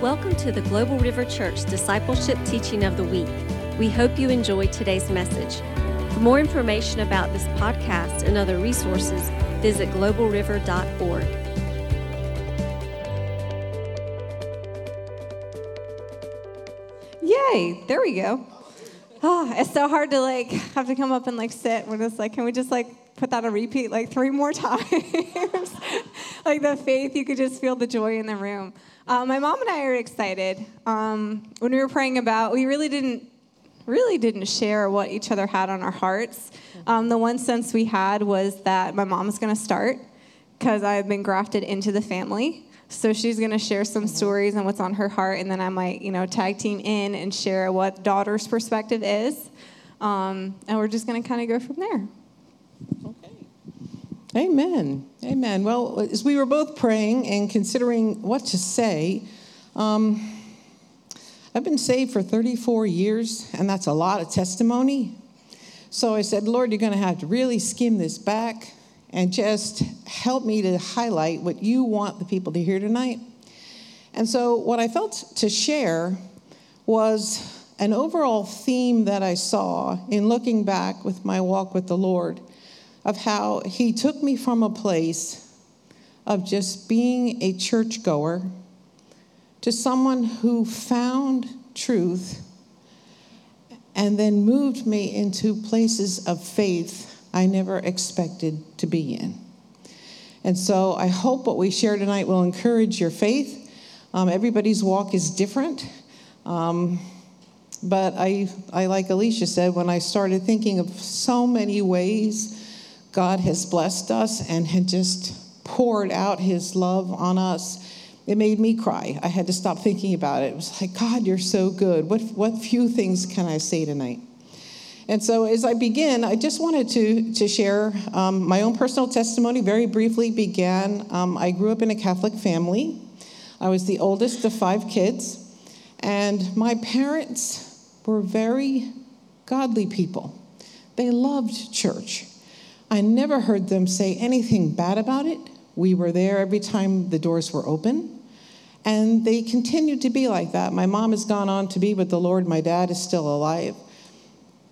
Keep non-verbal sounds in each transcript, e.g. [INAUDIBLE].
Welcome to the Global River Church Discipleship Teaching of the Week. We hope you enjoy today's message. For more information about this podcast and other resources, visit globalriver.org. Yay! There we go. Oh, it's so hard to like have to come up and like sit when it's like, can we just like put that on repeat like three more [LAUGHS] times? like the faith, you could just feel the joy in the room. Uh, my mom and I are excited. Um, when we were praying about, we really didn't really didn't share what each other had on our hearts. Um, the one sense we had was that my mom is going to start because I've been grafted into the family. So she's going to share some stories and what's on her heart, and then I might, you know, tag team in and share what daughter's perspective is, um, and we're just going to kind of go from there. Amen. Amen. Well, as we were both praying and considering what to say, um, I've been saved for 34 years, and that's a lot of testimony. So I said, Lord, you're going to have to really skim this back and just help me to highlight what you want the people to hear tonight. And so, what I felt to share was an overall theme that I saw in looking back with my walk with the Lord of how He took me from a place of just being a churchgoer to someone who found truth and then moved me into places of faith I never expected to be in. And so I hope what we share tonight will encourage your faith. Um, everybody's walk is different. Um, but I, I, like Alicia said, when I started thinking of so many ways God has blessed us and had just poured out his love on us, it made me cry. I had to stop thinking about it. It was like, God, you're so good. What, what few things can I say tonight? And so, as I begin, I just wanted to, to share um, my own personal testimony. Very briefly, began. Um, I grew up in a Catholic family. I was the oldest of five kids, and my parents were very godly people. They loved church. I never heard them say anything bad about it. We were there every time the doors were open. And they continued to be like that. My mom has gone on to be with the Lord. My dad is still alive.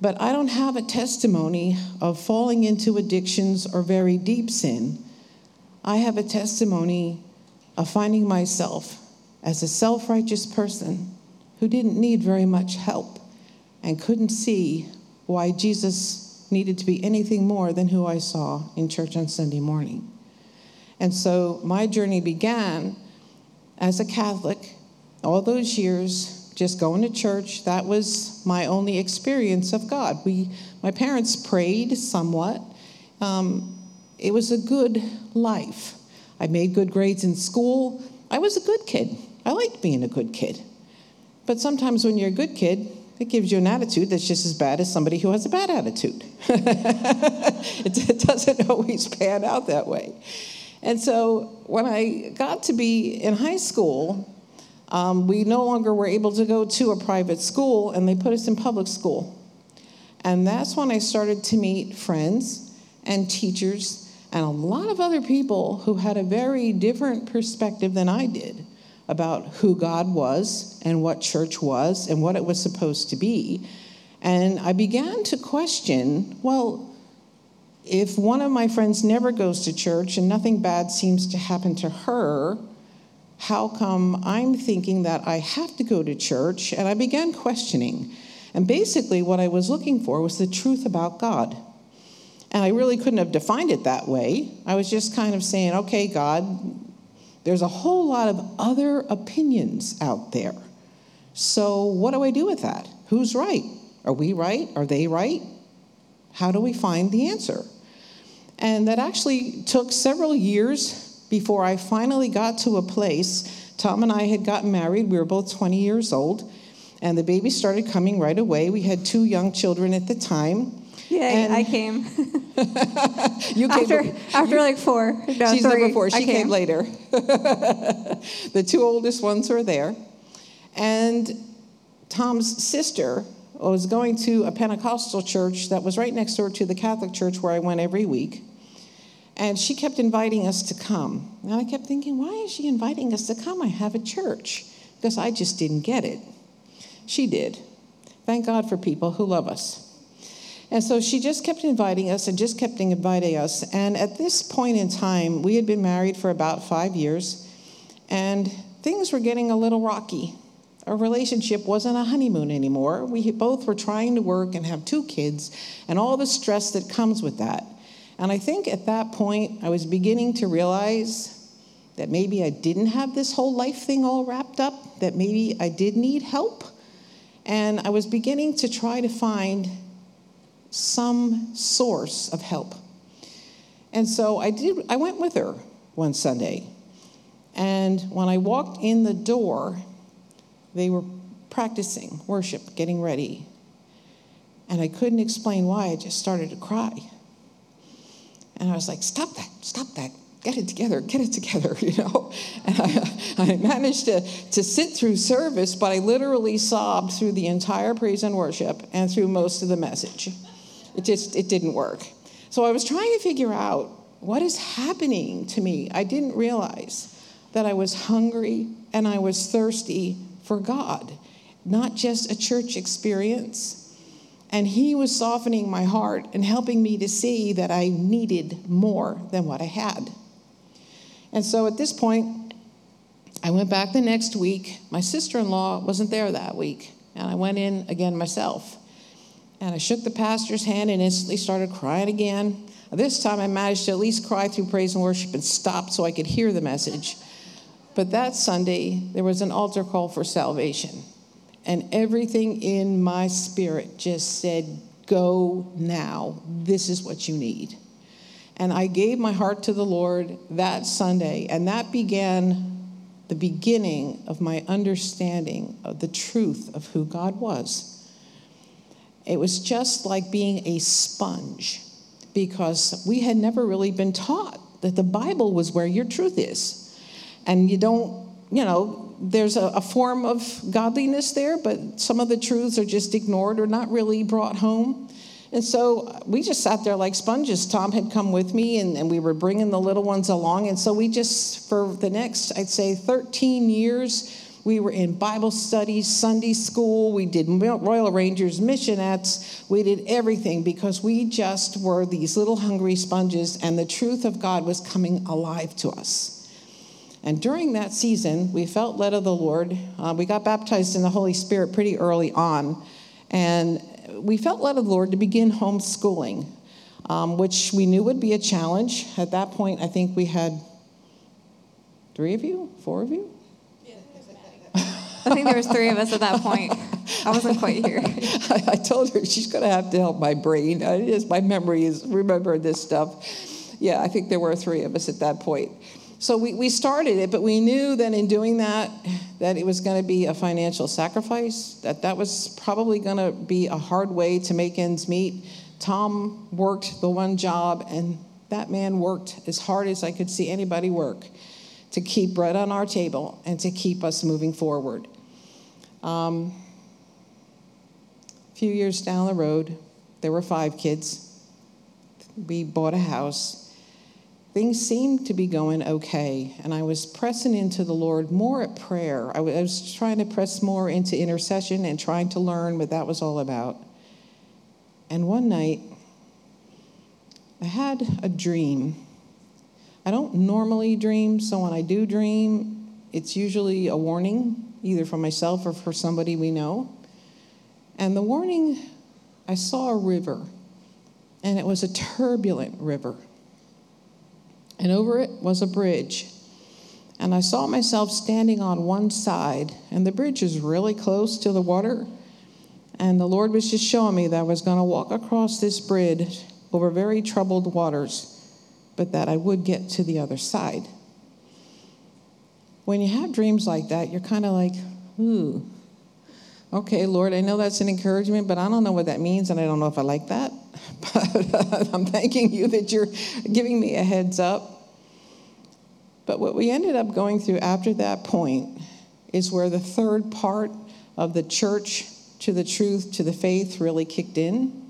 But I don't have a testimony of falling into addictions or very deep sin. I have a testimony of finding myself as a self righteous person who didn't need very much help and couldn't see why Jesus needed to be anything more than who I saw in church on Sunday morning. And so my journey began as a Catholic all those years just going to church. That was my only experience of God. We, my parents prayed somewhat. Um, it was a good life. I made good grades in school. I was a good kid. I liked being a good kid. But sometimes when you're a good kid, it gives you an attitude that's just as bad as somebody who has a bad attitude. [LAUGHS] it, it doesn't always pan out that way. And so when I got to be in high school, um, we no longer were able to go to a private school, and they put us in public school. And that's when I started to meet friends and teachers and a lot of other people who had a very different perspective than I did about who God was and what church was and what it was supposed to be. And I began to question well, if one of my friends never goes to church and nothing bad seems to happen to her, how come I'm thinking that I have to go to church? And I began questioning. And basically, what I was looking for was the truth about God. And I really couldn't have defined it that way. I was just kind of saying, okay, God, there's a whole lot of other opinions out there. So, what do I do with that? Who's right? Are we right? Are they right? How do we find the answer? And that actually took several years before I finally got to a place. Tom and I had gotten married. We were both 20 years old. And the baby started coming right away. We had two young children at the time. Yeah, I came. [LAUGHS] you came after, after you, like four. No, she's three. number four. She came. came later. [LAUGHS] the two oldest ones were there. And Tom's sister was going to a Pentecostal church that was right next door to the Catholic church where I went every week. And she kept inviting us to come. And I kept thinking, why is she inviting us to come? I have a church. because I just didn't get it. She did. Thank God for people who love us. And so she just kept inviting us and just kept inviting us. And at this point in time, we had been married for about five years, and things were getting a little rocky. Our relationship wasn't a honeymoon anymore. We both were trying to work and have two kids, and all the stress that comes with that. And I think at that point, I was beginning to realize that maybe I didn't have this whole life thing all wrapped up, that maybe I did need help. And I was beginning to try to find some source of help. And so I did I went with her one Sunday. And when I walked in the door, they were practicing worship, getting ready. And I couldn't explain why, I just started to cry. And I was like, stop that, stop that, get it together, get it together, [LAUGHS] you know. And I, [LAUGHS] I, managed to, to sit through service, but I literally sobbed through the entire praise and worship and through most of the message. It just it didn't work. So I was trying to figure out what is happening to me. I didn't realize that I was hungry and I was thirsty for God, not just a church experience. And He was softening my heart and helping me to see that I needed more than what I had. And so at this point, I went back the next week. My sister in law wasn't there that week, and I went in again myself. And I shook the pastor's hand and instantly started crying again. This time I managed to at least cry through praise and worship and stop so I could hear the message. But that Sunday, there was an altar call for salvation. And everything in my spirit just said, Go now. This is what you need. And I gave my heart to the Lord that Sunday, and that began the beginning of my understanding of the truth of who God was. It was just like being a sponge because we had never really been taught that the Bible was where your truth is. And you don't, you know, there's a, a, form of godliness there, but some of the truths are just ignored or not really brought home. And so we just sat there like sponges. Tom had come with me, and, and we were bringing the little ones along. And so we just, for the next, I'd say, 13 years, we were in Bible studies, Sunday school. We did Royal Rangers, missionettes. We did everything because we just were these little hungry sponges, and the truth of God was coming alive to us. And during that season, we felt led of the Lord. Uh, we got baptized in the Holy Spirit pretty early on. And we felt led of the Lord to begin homeschooling, um, which we knew would be a challenge. At that point, I think we had three of you, four of you. I think there was three of us at that point. I wasn't quite here. [LAUGHS] I, I told her she's going to have to help my brain. My memory is remember this stuff. Yeah, I think there were three of us at that point. So we, we started it, but we knew that in doing that, that it was going to be a financial sacrifice, that that was probably going to be a hard way to make ends meet. Tom worked the one job, and that man worked as hard as I could see anybody work to keep bread on our table and to keep us moving forward. Um, a few years down the road, there were five kids. We bought a house. Things seemed to be going okay, and I was pressing into the Lord more at prayer. I was trying to press more into intercession and trying to learn what that was all about. And one night, I had a dream. I don't normally dream, so when I do dream, it's usually a warning either for myself or for somebody we know. And the warning I saw a river, and it was a turbulent river. And over it was a bridge. And I saw myself standing on one side, and the bridge was really close to the water. And the Lord was just showing me that I was going to walk across this bridge over very troubled waters, but that I would get to the other side when you have dreams like that, you're kind of like, ooh, okay, Lord, I know that's an encouragement, but I don't know what that means, and I don't know if I like that. [LAUGHS] But uh, I'm thanking you that you're giving me a heads up. But what we ended up going through after that point is where the third part of the church to the truth, to the faith really kicked in.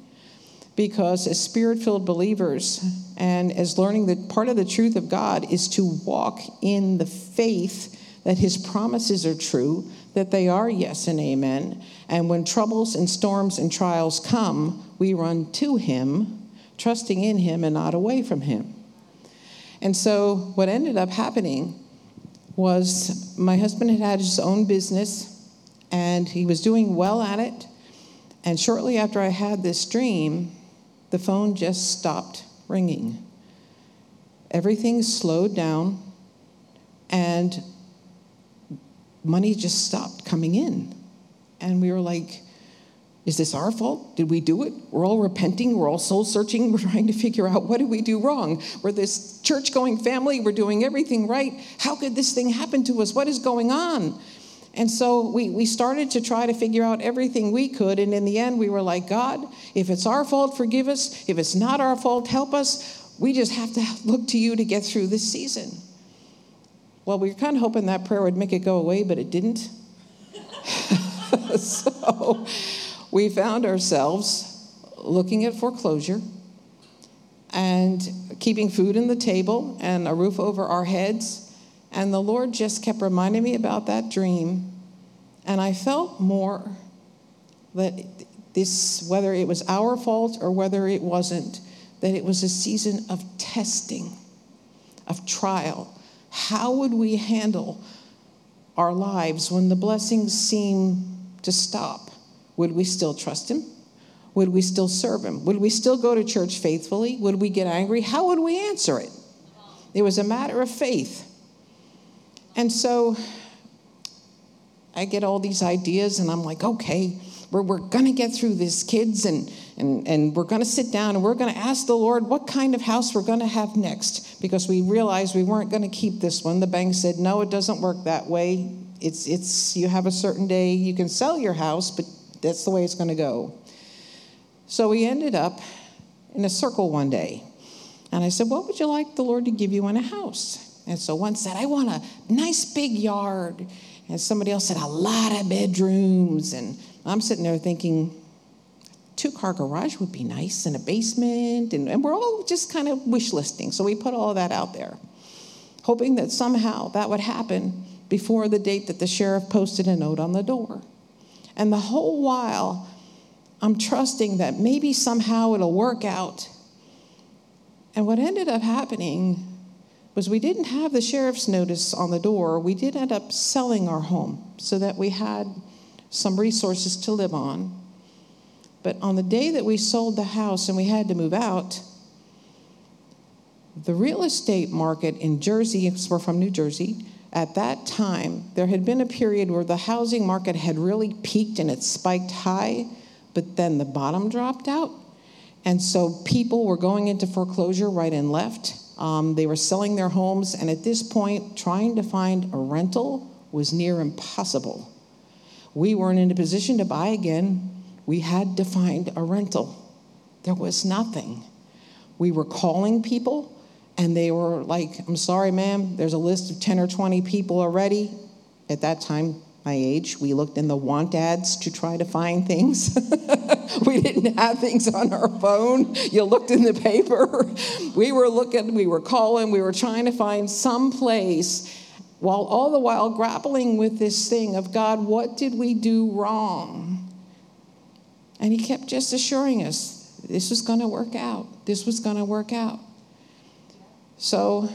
Because as spirit filled believers and as learning that part of the truth of God is to walk in the faith that his promises are true, that they are yes and amen. And when troubles and storms and trials come, we run to Him, trusting in Him and not away from Him. And so, what ended up happening was my husband had had his own business and he was doing well at it. And shortly after I had this dream, the phone just stopped ringing. Everything slowed down and money just stopped coming in. And we were like, is this our fault? Did we do it? We're all repenting. We're all soul searching. [LAUGHS] We're trying to figure out what did we do wrong? We're this church going family. We're doing everything right. How could this thing happen to us? What is going on? And so we, we started to try to figure out everything we could. And in the end, we were like, God, if it's our fault, forgive us. If it's not our fault, help us. We just have to [LAUGHS] look to you to get through this season. Well, we were kind of hoping that prayer would make it go away, but it didn't. [LAUGHS] so we found ourselves looking at foreclosure and keeping food in the table and a roof over our heads. And the Lord just kept reminding me about that dream. And I felt more that this, whether it was our fault or whether it wasn't, that it was a season of testing, of trial. How would we handle our lives when the blessings seem to stop? Would we still trust Him? Would we still serve Him? Would we still go to church faithfully? Would we get angry? How would we answer it? It was a matter of faith. And so I get all these ideas, and I'm like, okay, we're, we're going to get through this, kids, and, and, and we're going to sit down and we're going to ask the Lord what kind of house we're going to have next because we realized we weren't going to keep this one. The bank said, no, it doesn't work that way. It's, it's, you have a certain day you can sell your house, but that's the way it's going to go. So we ended up in a circle one day. And I said, What would you like the Lord to give you in a house? And so one said, I want a nice big yard. And somebody else said, A lot of bedrooms. And I'm sitting there thinking, two car garage would be nice and a basement. And, and we're all just kind of wish listing. So we put all that out there, hoping that somehow that would happen before the date that the sheriff posted a note on the door. And the whole while, I'm trusting that maybe somehow it'll work out. And what ended up happening was we didn't have the sheriff's notice on the door. We did end up selling our home so that we had some resources to live on. But on the day that we sold the house and we had to move out, the real estate market in Jersey, we're from New Jersey, at that time, there had been a period where the housing market had really peaked and it spiked high, but then the bottom dropped out. And so people were going into foreclosure right and left. Um, they were selling their homes, and at this point, trying to find a rental was near impossible. We weren't in a position to buy again. We had to find a rental. There was nothing. We were calling people and they were like, I'm sorry, ma'am, there's a list of 10 or 20 people already. At that time, my age, we looked in the want ads to try to find things. [LAUGHS] we didn't have things on our phone. You looked in the paper. we were looking, we were calling, we were trying to find some place while all the while grappling with this thing of God, what did we do wrong? And he kept just assuring us this was going to work out. This was going to work out. So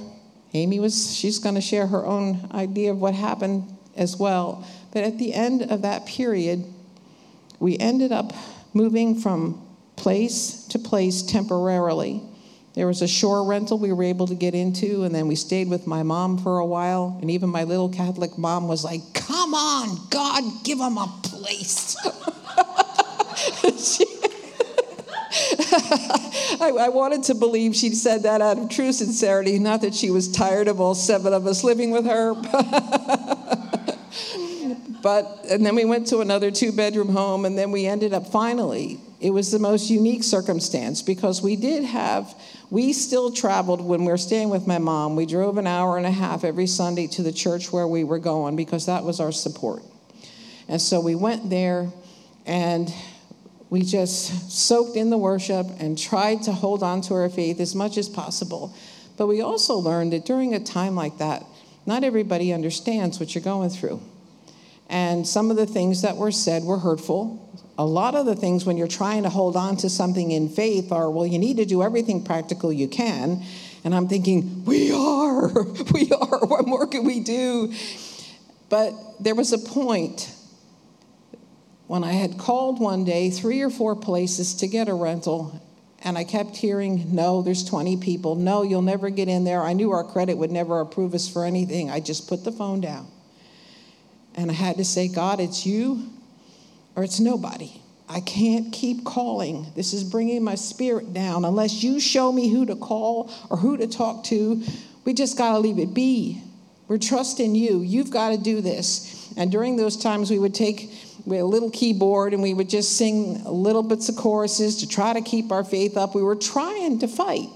Amy was, she's going to share her own idea of what happened as well. But at the end of that period, we ended up moving from place to place temporarily. There was a shore rental we were able to get into, and then we stayed with my mom for a while. And even my little Catholic mom was like, Come on, God, give them a place. [LAUGHS] she, [LAUGHS] I, I, wanted to believe she said that out of true sincerity, not that she was tired of all seven of us living with her. [LAUGHS] but, and then we went to another two bedroom home, and then we ended up finally. It was the most unique circumstance because we did have, we still traveled when we were staying with my mom. We drove an hour and a half every Sunday to the church where we were going because that was our support. And so we went there, and we just soaked in the worship and tried to hold on to our faith as much as possible. But we also learned that during a time like that, not everybody understands what you're going through. And some of the things that were said were hurtful. A lot of the things, when you're trying to hold on to something in faith, are, well, you need to do everything practical you can. And I'm thinking, we are, [LAUGHS] we are. What more can we do? But there was a point when I had called one day three or four places to get a rental, and I kept hearing, no, there's 20 people. No, you'll never get in there. I knew our credit would never approve us for anything. I just put the phone down. And I had to say, God, it's you or it's nobody. I can't keep calling. This is bringing my spirit down. Unless you show me who to call or who to talk to, we just got to leave it be. We're trusting you. You've got to do this. And during those times, we would take we a little keyboard and we would just sing little bits of choruses to try to keep our faith up. We were trying to fight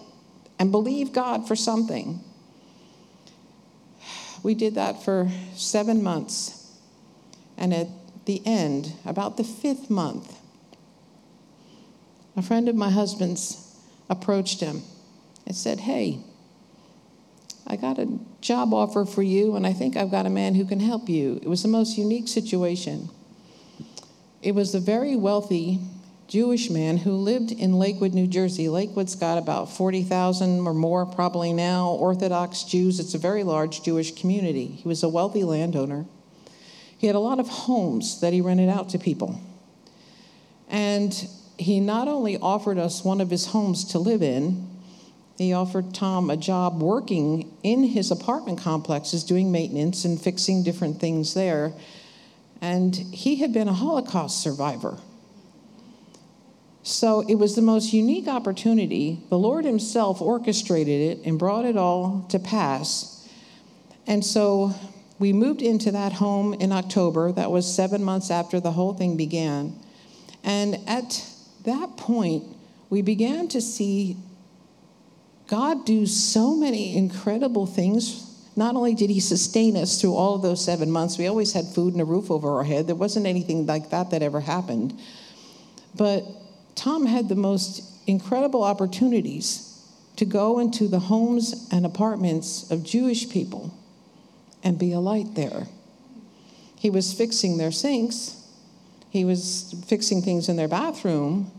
and believe God for something. We did that for seven months. And at the end, about the fifth month, a friend of my husband's approached him and said, Hey, I got a job offer for you, and I think I've got a man who can help you. It was the most unique situation. It was a very wealthy Jewish man who lived in Lakewood, New Jersey. Lakewood's got about 40,000 or more probably now, Orthodox Jews. It's a very large Jewish community. He was a wealthy landowner. He had a lot of homes that he rented out to people. And he not only offered us one of his homes to live in, he offered Tom a job working in his apartment complexes, doing maintenance and fixing different things there. And he had been a Holocaust survivor. So it was the most unique opportunity. The Lord Himself orchestrated it and brought it all to pass. And so we moved into that home in October. That was seven months after the whole thing began. And at that point, we began to see God do so many incredible things. Not only did He sustain us through all of those seven months, we always had food and a roof over our head. There wasn't anything like that that ever happened. But Tom had the most incredible opportunities to go into the homes and apartments of Jewish people and be a light there. He was fixing their sinks, he was fixing things in their bathroom,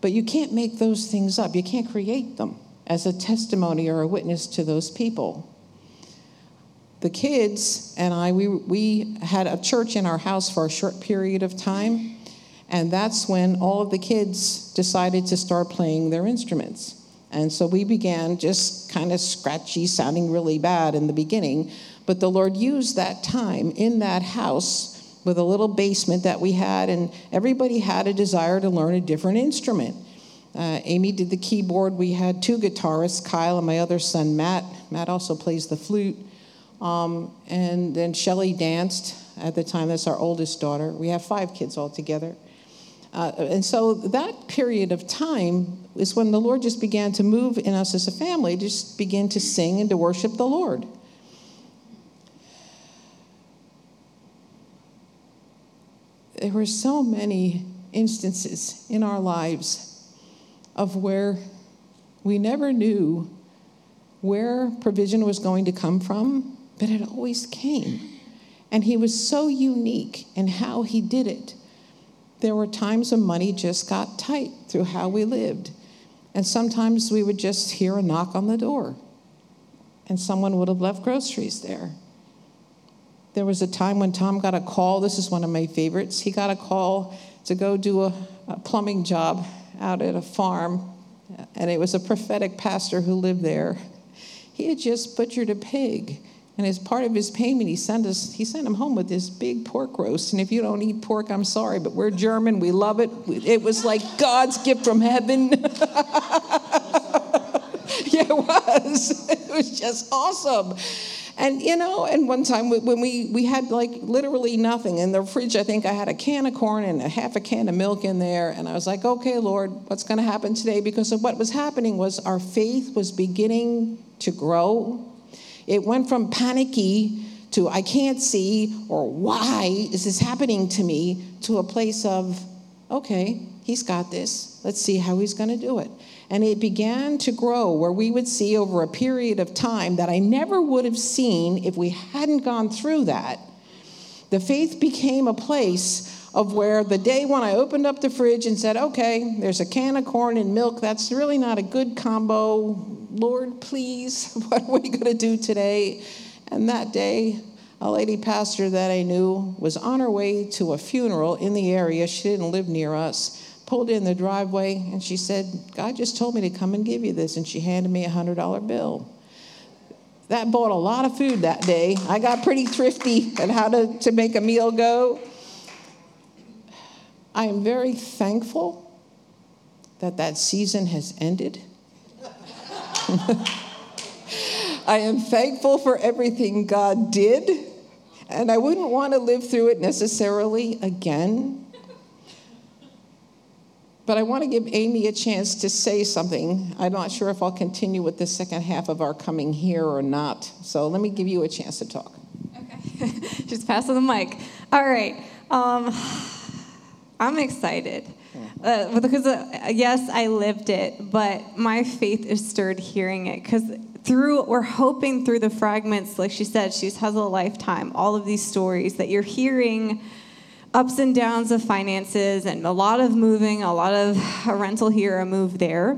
but you can't make those things up. You can't create them as a testimony or a witness to those people. The kids and I, we, we had a church in our house for a short period of time, and that's when all of the kids decided to start playing their instruments. And so we began just kind of scratchy, sounding really bad in the beginning. But the Lord used that time in that house with a little basement that we had, and everybody had a desire to learn a different instrument. Uh, Amy did the keyboard. We had two guitarists, Kyle and my other son, Matt. Matt also plays the flute. Um, and then Shelly danced at the time. That's our oldest daughter. We have five kids altogether. Uh, and so that period of time is when the Lord just began to move in us as a family, just begin to sing and to worship the Lord. there were so many instances in our lives of where we never knew where provision was going to come from, but it always came. And he was so unique in how he did it. There were times when money just got tight through how we lived. And sometimes we would just hear a knock on the door, and someone would have left groceries there. There was a time when Tom got a call. This is one of my favorites. He got a call to go do a, a plumbing job out at a farm, and it was a prophetic pastor who lived there. He had just butchered a pig. And as part of his payment, he sent us, he sent him home with this big pork roast. And if you don't eat pork, I'm sorry, but we're German, we love it. It was like God's gift from heaven. [LAUGHS] yeah, it was. [LAUGHS] It was just awesome. And you know, and one time when we we had like literally nothing in the fridge, I think I had a can of corn and a half a can of milk in there, and I was like, okay, Lord, what's going to happen today? Because of what was happening was our faith was beginning to grow. It went from panicky to I can't see or why is this happening to me to a place of okay, he's got this. Let's see how he's going to do it. And it began to grow where we would see over a period of time that I never would have seen if we hadn't gone through that. The faith became a place of where the day when I opened up the fridge and said, okay, there's a can of corn and milk, that's really not a good combo. Lord, please, [LAUGHS] what are we going to do today? And that day, a lady pastor that I knew was on her way to a funeral in the area. She didn't live near us. Pulled in the driveway and she said, God just told me to come and give you this. And she handed me a $100 bill. That bought a lot of food that day. I got pretty thrifty at how to, to make a meal go. I am very thankful that that season has ended. [LAUGHS] I am thankful for everything God did, and I wouldn't want to live through it necessarily again. But I want to give Amy a chance to say something. I'm not sure if I'll continue with the second half of our coming here or not. So let me give you a chance to talk. Okay. [LAUGHS] Just passing the mic. All right. Um, I'm excited. Uh, because, uh, yes, I lived it, but my faith is stirred hearing it. Because through, we're hoping through the fragments, like she said, she's has a lifetime, all of these stories that you're hearing ups and downs of finances and a lot of moving, a lot of [SIGHS] a rental here, a move there.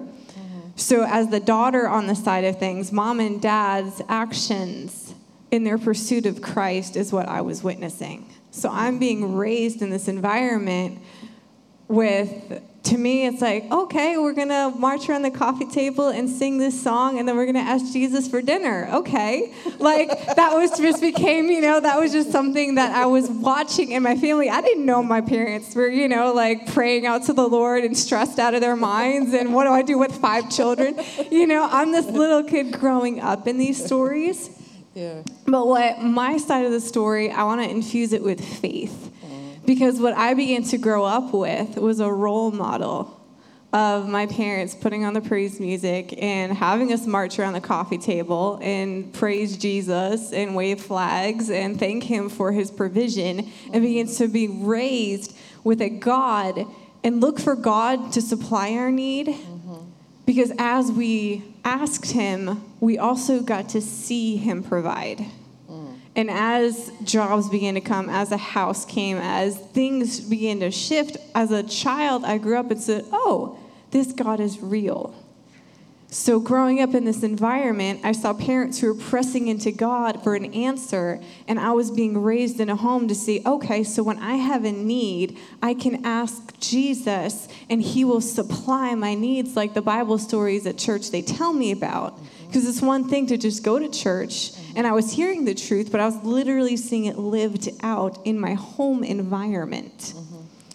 So, as the daughter on the side of things, mom and dad's actions in their pursuit of Christ is what I was witnessing. So I'm being raised in this environment with to me it's like okay we're gonna march around the coffee table and sing this song and then we're gonna ask jesus for dinner. Okay. [LAUGHS] Like that was just became you know that was just something that i was watching in my family. I didn't know my parents were you know like praying out to the lord and stressed out of their minds and what do i do with five children? You know i'm this little kid growing up in these stories. Yeah. But what my side of the story, I want to infuse it with faith. Because what I began to grow up with was a role model of my parents putting on the praise music and having us march around the coffee table and praise Jesus and wave flags and thank Him for His provision and begin to be raised with a God and look for God to supply our need. Because as we asked him, we also got to see him provide. And as jobs began to come, as a house came, as things began to shift, as a child, I grew up and said, Oh, this God is real. So, growing up in this environment, I saw parents who were pressing into God for an answer, and I was being raised in a home to see, okay, so when I have a need, I can ask Jesus, and He will supply my needs, like the Bible stories at church they tell me about. Because it's one thing to just go to church, and I was hearing the truth, but I was literally seeing it lived out in my home environment.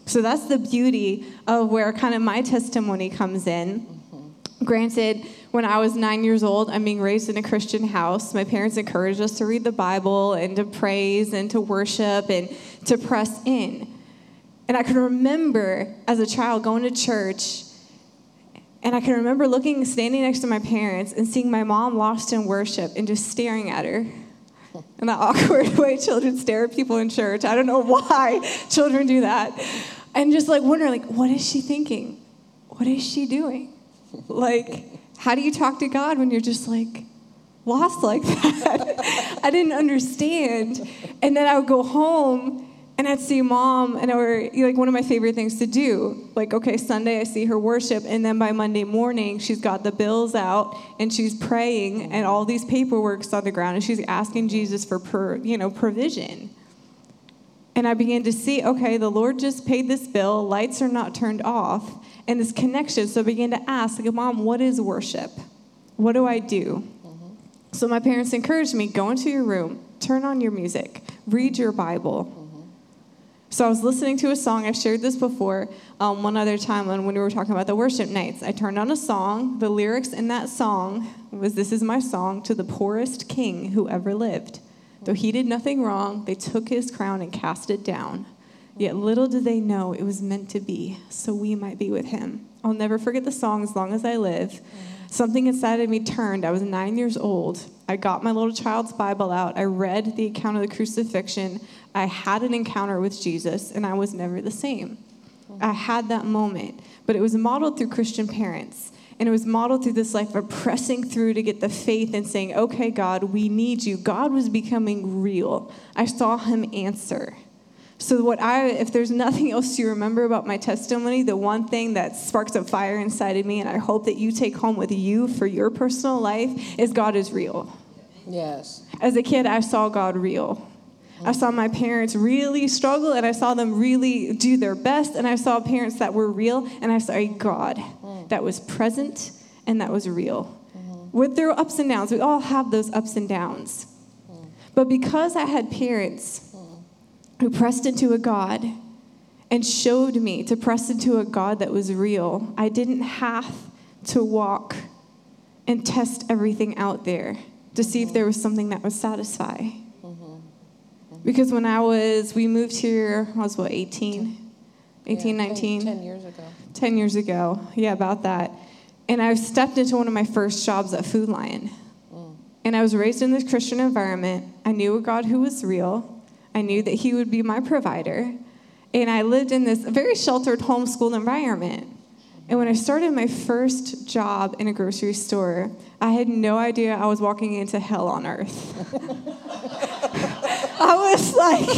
So, that's the beauty of where kind of my testimony comes in Granted, when I was nine years old, I'm being raised in a Christian house. My parents encouraged us to read the Bible and to praise and to worship and to press in. And I can remember as a child going to church, and I can remember looking, standing next to my parents and seeing my mom lost in worship and just staring at her. In that [LAUGHS] awkward way children stare at people in church. I don't know why children do that. And just like wondering, like, what is she thinking? What is she doing? like, how do you talk to God when you're just like lost like [LAUGHS] that? I didn't understand. And then I would go home and I'd see mom, and or like one of my favorite things to do. Like, okay, Sunday I see her worship, and then by Monday morning she's got the bills out and she's praying, and all these paperwork's on the ground, and she's asking Jesus for per, you know provision. And I began to see, okay, the Lord just paid this bill, lights are not turned off, and this connection. So I began to ask, like, Mom, what is worship? What do I do? Mm-hmm. So my parents encouraged me go into your room, turn on your music, read your Bible. So I was listening to a song. I've shared this before um, one other time when we were talking about the worship nights. I turned on a song. The lyrics in that song was This is my song to the poorest king who ever lived. Though he did nothing wrong, they took his crown and cast it down. Yet little did they know it was meant to be, so we might be with him. I'll never forget the song as long as I live. Something inside of me turned. I was nine years old. I got my little child's Bible out. I read the account of the crucifixion. I had an encounter with Jesus, and I was never the same. I had that moment, but it was modeled through Christian parents. And it was modeled through this life of pressing through to get the faith and saying, okay, God, we need you. God was becoming real. I saw him answer. So, what I, if there's nothing else you remember about my testimony, the one thing that sparks a fire inside of me, and I hope that you take home with you for your personal life, is God is real. Yes. As a kid, I saw God real. I saw my parents really struggle and I saw them really do their best. And I saw parents that were real and I saw a God mm. that was present and that was real. Mm-hmm. With their ups and downs, we all have those ups and downs. Mm. But because I had parents mm. who pressed into a God and showed me to press into a God that was real, I didn't have to walk and test everything out there to see if mm-hmm. there was something that would satisfy. Because when I was, we moved here, I was what, 18? 18, Yeah, 19? 10 years ago. 10 years ago. Yeah, about that. And I stepped into one of my first jobs at Food Lion. Mm. And I was raised in this Christian environment. I knew a God who was real. I knew that He would be my provider. And I lived in this very sheltered homeschool environment. And when I started my first job in a grocery store, I had no idea I was walking into hell on earth. [LAUGHS] I was like,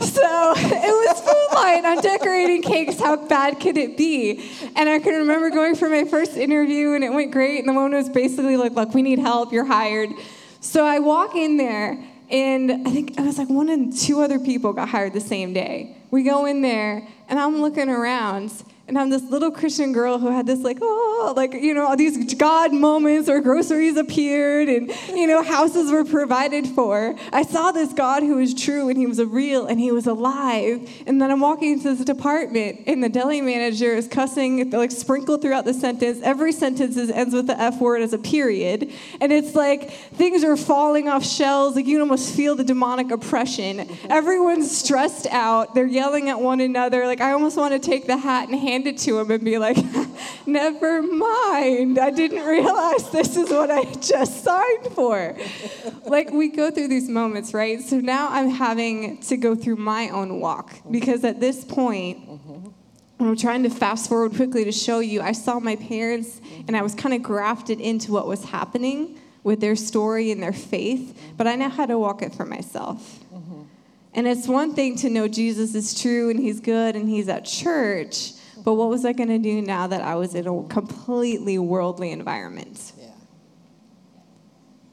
so it was Food Lion. I'm decorating cakes. How bad could it be? And I can remember going for my first interview, and it went great. And the woman was basically like, "Look, we need help. You're hired." So I walk in there, and I think it was like one and two other people got hired the same day. We go in there, and I'm looking around, and I'm this little Christian girl who had this like, oh, like, you know, all these God moments where groceries appeared and, you know, houses were provided for. I saw this God who was true and he was real and he was alive. And then I'm walking into this department and the deli manager is cussing, like sprinkled throughout the sentence. Every sentence is, ends with the F word as a period. And it's like things are falling off shelves. Like you almost feel the demonic oppression. Everyone's stressed out. They're yelling at one another. Like I almost want to take the hat and hand it to him and be like, [LAUGHS] never mind. I didn't realize this is what I just signed for. like we go through these moments, right? So now I'm having to go through my own walk because at this point, I'm trying to fast forward quickly to show you. I saw my parents and I was kind of grafted into what was happening with their story and their faith, but I now had to walk it for myself. Mm-hmm. And it's one thing to know Jesus is true and he's good and he's at church, but what was I going to do now that I was in a completely worldly environment? Yeah.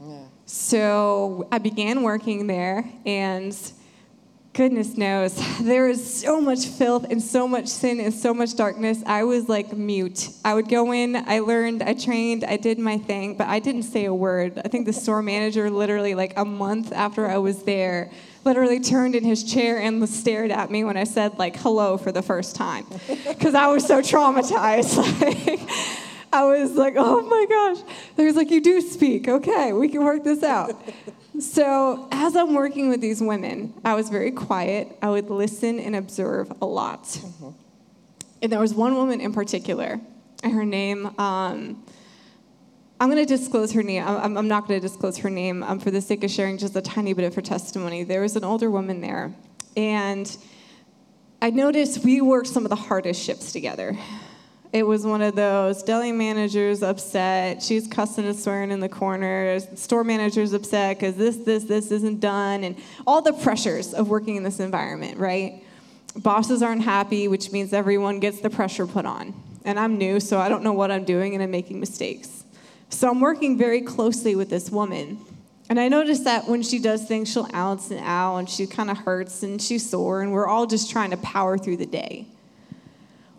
Yeah. So I began working there, and goodness knows, [LAUGHS] there is so much filth and so much sin and so much darkness. I was like mute. I would go in, I learned, I trained, I did my thing, but I didn't say a word. I think the store manager, literally, like a month after I was there, literally turned in his chair and stared at me when I said, like, hello for the first time, [LAUGHS] because I was so traumatized. [LAUGHS] Like, I was like, oh my gosh. He was like, you do speak. Okay, we can work this out. So, as I'm working with these women, I was very quiet. I would listen and observe a lot. And there was one woman in particular, and her name, um, I'm going to disclose her name. I'm, I'm not going to disclose her name um, for the sake of sharing just a tiny bit of her testimony. There was an older woman there, and I noticed we worked some of the hardest shifts together. It was one of those deli managers upset. She's cussing and swearing in the corner. Store manager's upset because this, this, this isn't done, and all the pressures of working in this environment, right? Bosses aren't happy, which means everyone gets the pressure put on. And I'm new, so I don't know what I'm doing, and I'm making mistakes. So I'm working very closely with this woman. And I notice that when she does things, she'll ounce and ow, and she kind of hurts and she's sore, and we're all just trying to power through the day.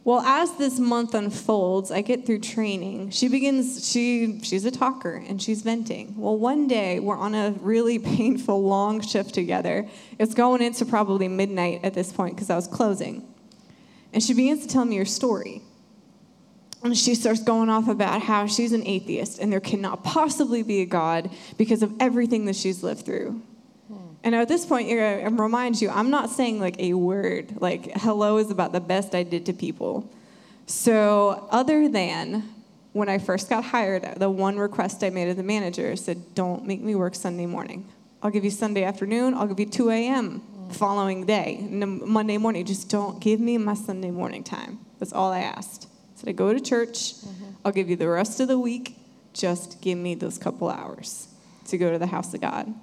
Well, as this month unfolds, I get through training. She begins, she, she's a talker and she's venting. Well, one day we're on a really [LAUGHS] painful long shift together. It's going into probably midnight at this point because I was closing. And she begins to tell me her story. And she starts going off about how she's an atheist and there cannot possibly be a God because of everything that she's lived through. Hmm. And at this point, I remind you, I'm not saying like a word. Like, hello is about the best I did to people. So, other than when I first got hired, the one request I made of the manager said, Don't make me work Sunday morning. I'll give you Sunday afternoon, I'll give you 2 a.m. Hmm. following day, Monday morning. Just don't give me my Sunday morning time. That's all I asked. So I go to church, mm-hmm. I'll give you the rest of the week. Just give me those couple hours to go to the house of God.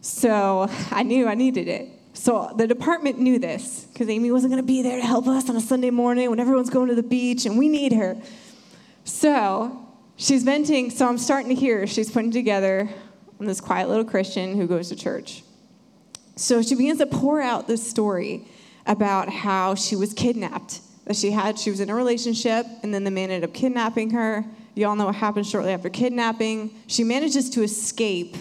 So I knew I needed it. So the department knew this because Amy wasn't going to be there to help us on a Sunday morning when everyone's going to the beach and we need her. So she's venting. So I'm starting to hear she's putting together I'm this quiet little Christian who goes to church. So she begins to pour out this story about how she was kidnapped. That she had, she was in a relationship, and then the man ended up kidnapping her. You all know what happened shortly after kidnapping. She manages to escape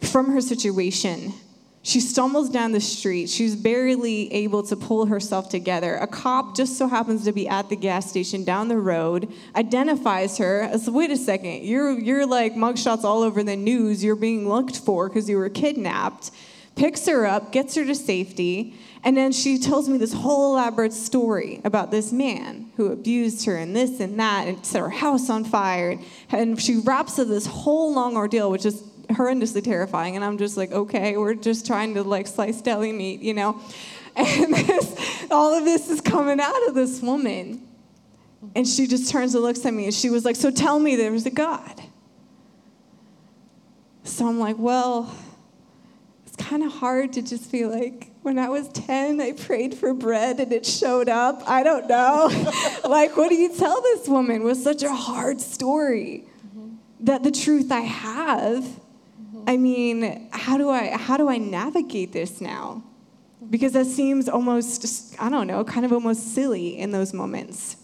from her situation she stumbles down the street. She's barely able to pull herself together. A cop just so happens to be at the gas station down the road, identifies her as, wait a second, you're, you're like mugshots all over the news. You're being looked for because you were kidnapped. Picks her up, gets her to safety, and then she tells me this whole elaborate story about this man who abused her and this and that and set her house on fire. And she wraps up this whole long ordeal, which is horrendously terrifying. And I'm just like, okay, we're just trying to like slice deli meat, you know? [LAUGHS] And this, all of this is coming out of this woman. And she just turns and looks at me and she was like, So tell me there was a God. So I'm like, Well, kind of hard to just be like, when I was 10, I prayed for bread and it showed up. I don't know. [LAUGHS] like, what do you tell this woman? It was such a hard story mm-hmm. that the truth I have I mean, how do I how do I navigate this now? Because that seems almost I don't know, kind of almost silly in those moments.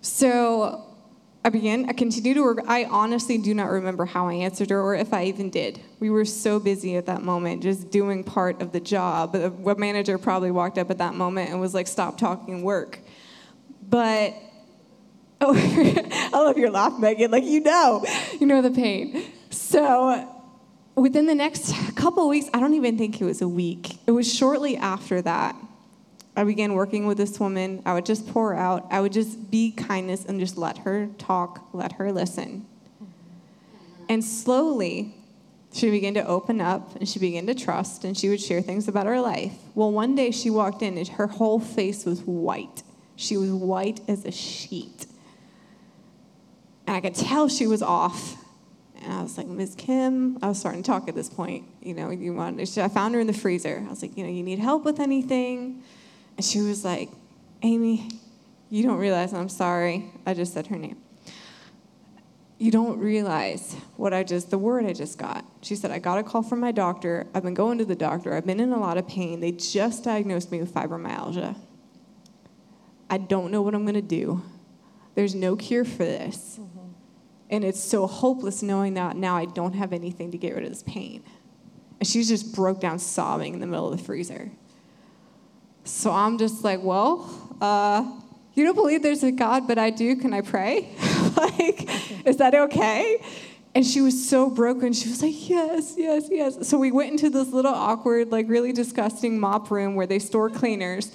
So I began, I continued to work. I honestly do not remember how I answered her or if I even did. We were so busy at that moment, just doing part of the job. The web manager probably walked up at that moment and was like, stop talking work. But, [LAUGHS] oh, I love your laugh, Megan. Like, you know, you know the pain. So within the next couple weeks, I don't even think it was a week, it was shortly after that. I began working with this woman. I would just pour out. I would just be kindness and just let her talk, let her listen. And slowly, she began to open up and she began to trust and she would share things about her life. Well, one day she walked in and her whole face was white. She was white as a sheet. And I could tell she was off. And I was like, Ms. Kim, I was starting to talk at this point. You know, you want, I found her in the freezer. I was like, you know, you need help with anything? And she was like, Amy, you don't realize, I'm sorry, I just said her name. You don't realize what I just, the word I just got. She said, I got a call from my doctor. I've been going to the doctor. I've been in a lot of pain. They just diagnosed me with fibromyalgia. I don't know what I'm going to do. There's no cure for this. Mm-hmm. And it's so hopeless knowing that now I don't have anything to get rid of this pain. And she just broke down sobbing in the middle of the freezer. So I'm just like, well, uh, you don't believe there's a God, but I do. Can I pray? [LAUGHS] like, is that okay? And she was so broken. She was like, yes, yes, yes. So we went into this little awkward, like really disgusting mop room where they store cleaners.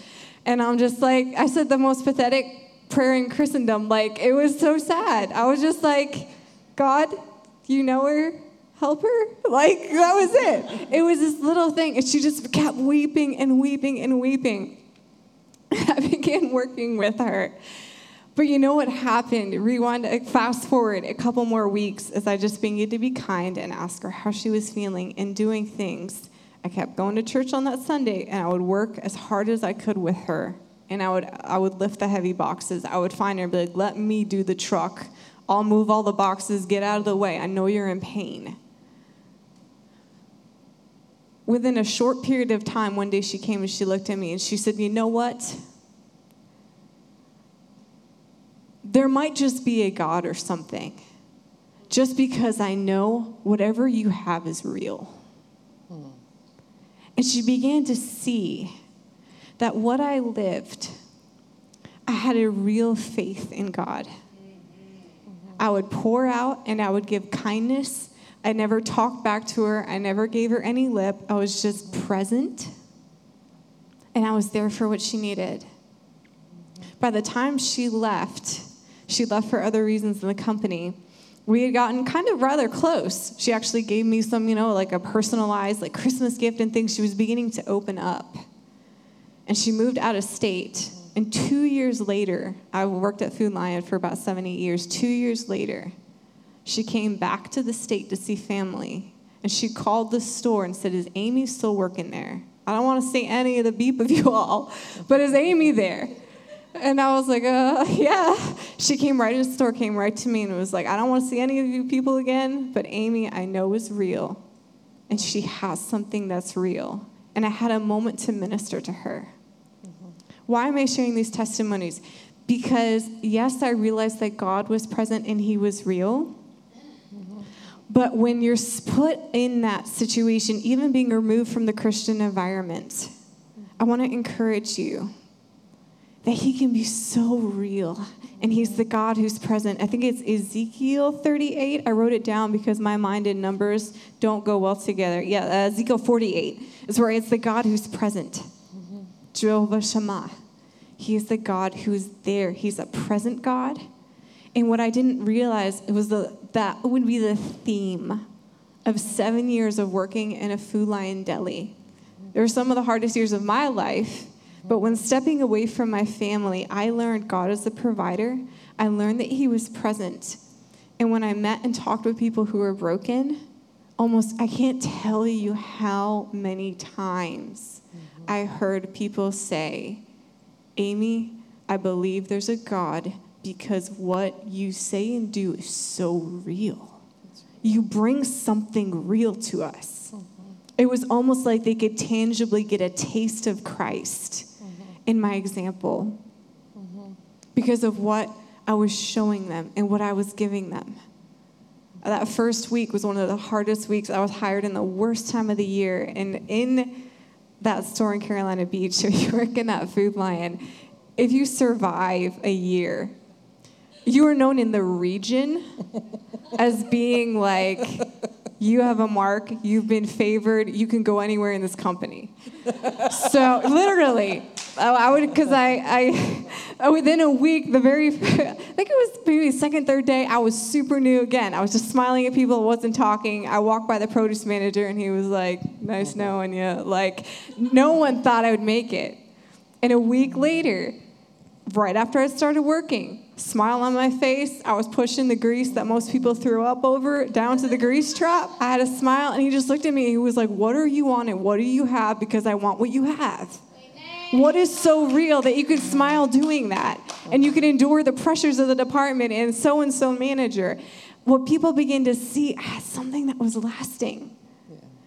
And I'm just like, I said the most pathetic prayer in Christendom. Like, it was so sad. I was just like, God, you know her? Help her? Like, that was it. It was this little thing. And she just kept weeping and weeping and weeping. [LAUGHS] I began working with her. But you know what happened? Rewind, fast forward a couple more weeks as I just began to be kind and ask her how she was feeling and doing things. I kept going to church on that Sunday and I would work as hard as I could with her and I would I would lift the heavy boxes. I would find her and be like, "Let me do the truck. I'll move all the boxes. Get out of the way. I know you're in pain." Within a short period of time, one day she came and she looked at me and she said, "You know what? There might just be a God or something. Just because I know whatever you have is real." Hmm. And she began to see that what I lived, I had a real faith in God. I would pour out and I would give kindness. I never talked back to her. I never gave her any lip. I was just present and I was there for what she needed. By the time she left, she left for other reasons in the company. We had gotten kind of rather close. She actually gave me some, you know, like a personalized like Christmas gift and things. She was beginning to open up and she moved out of state And two years later, I worked at Food Lion for about seven, eight years. Two years later, she came back to the state to see family. And she called the store and said, Is Amy still working there? I don't want to say any of the beep of [LAUGHS] you all, but is Amy there? And I was like, uh, [LAUGHS] yeah. She came right in the store, came right to me, and was like, I don't want to see any of you people again, but Amy, I know is real. And she has something that's real. And I had a moment to minister to her. Why am I sharing these testimonies? Because, yes, I realized that God was present and He was real. But when you're put in that situation, even being removed from the Christian environment, I want to encourage you that He can be so real. And He's the God who's present. I think it's Ezekiel 38. I wrote it down because my mind and numbers don't go well together. Yeah, uh, Ezekiel 48 is where it's the God who's present. Jehovah Shammah. He is the God who's there. He's a present God. And what I didn't realize it was the, that would be the theme of seven years of working in a Food Lion deli. They were some of the hardest years of my life, but when stepping away from my family, I learned God is the provider. I learned that He was present. And when I met and talked with people who were broken, almost, I can't tell you how many times mm-hmm. I heard people say, Amy, I believe there's a God because what you say and do is so real. You bring something real to us. Mm-hmm. It was almost like they could tangibly get a taste of Christ mm-hmm. in my example mm-hmm. because of what I was showing them and what I was giving them. That first week was one of the hardest weeks. I was hired in the worst time of the year. And in that store in Carolina Beach, [LAUGHS] if you work in that Food Lion, if you survive a year, you were known in the region as being like, you have a mark, you've been favored, you can go anywhere in this company. so literally, oh, I would, because I, I, oh, within a week, the very, [LAUGHS] I think it was maybe second, third day, I was super new again. I was just smiling at people, wasn't talking. I walked by the produce manager and he was like, nice [LAUGHS] knowing you. Like, no one thought I would make it. And a week later, right after I started working, smile on my face. I was pushing the grease that most people threw up over down to the grease trap. I had a smile, and he just looked at me. He was like, What are you on and what do you have? Because I want what you have. What is so real that you could smile doing that and you can endure the pressures of the department and so and so manager? What people begin to see as something that was lasting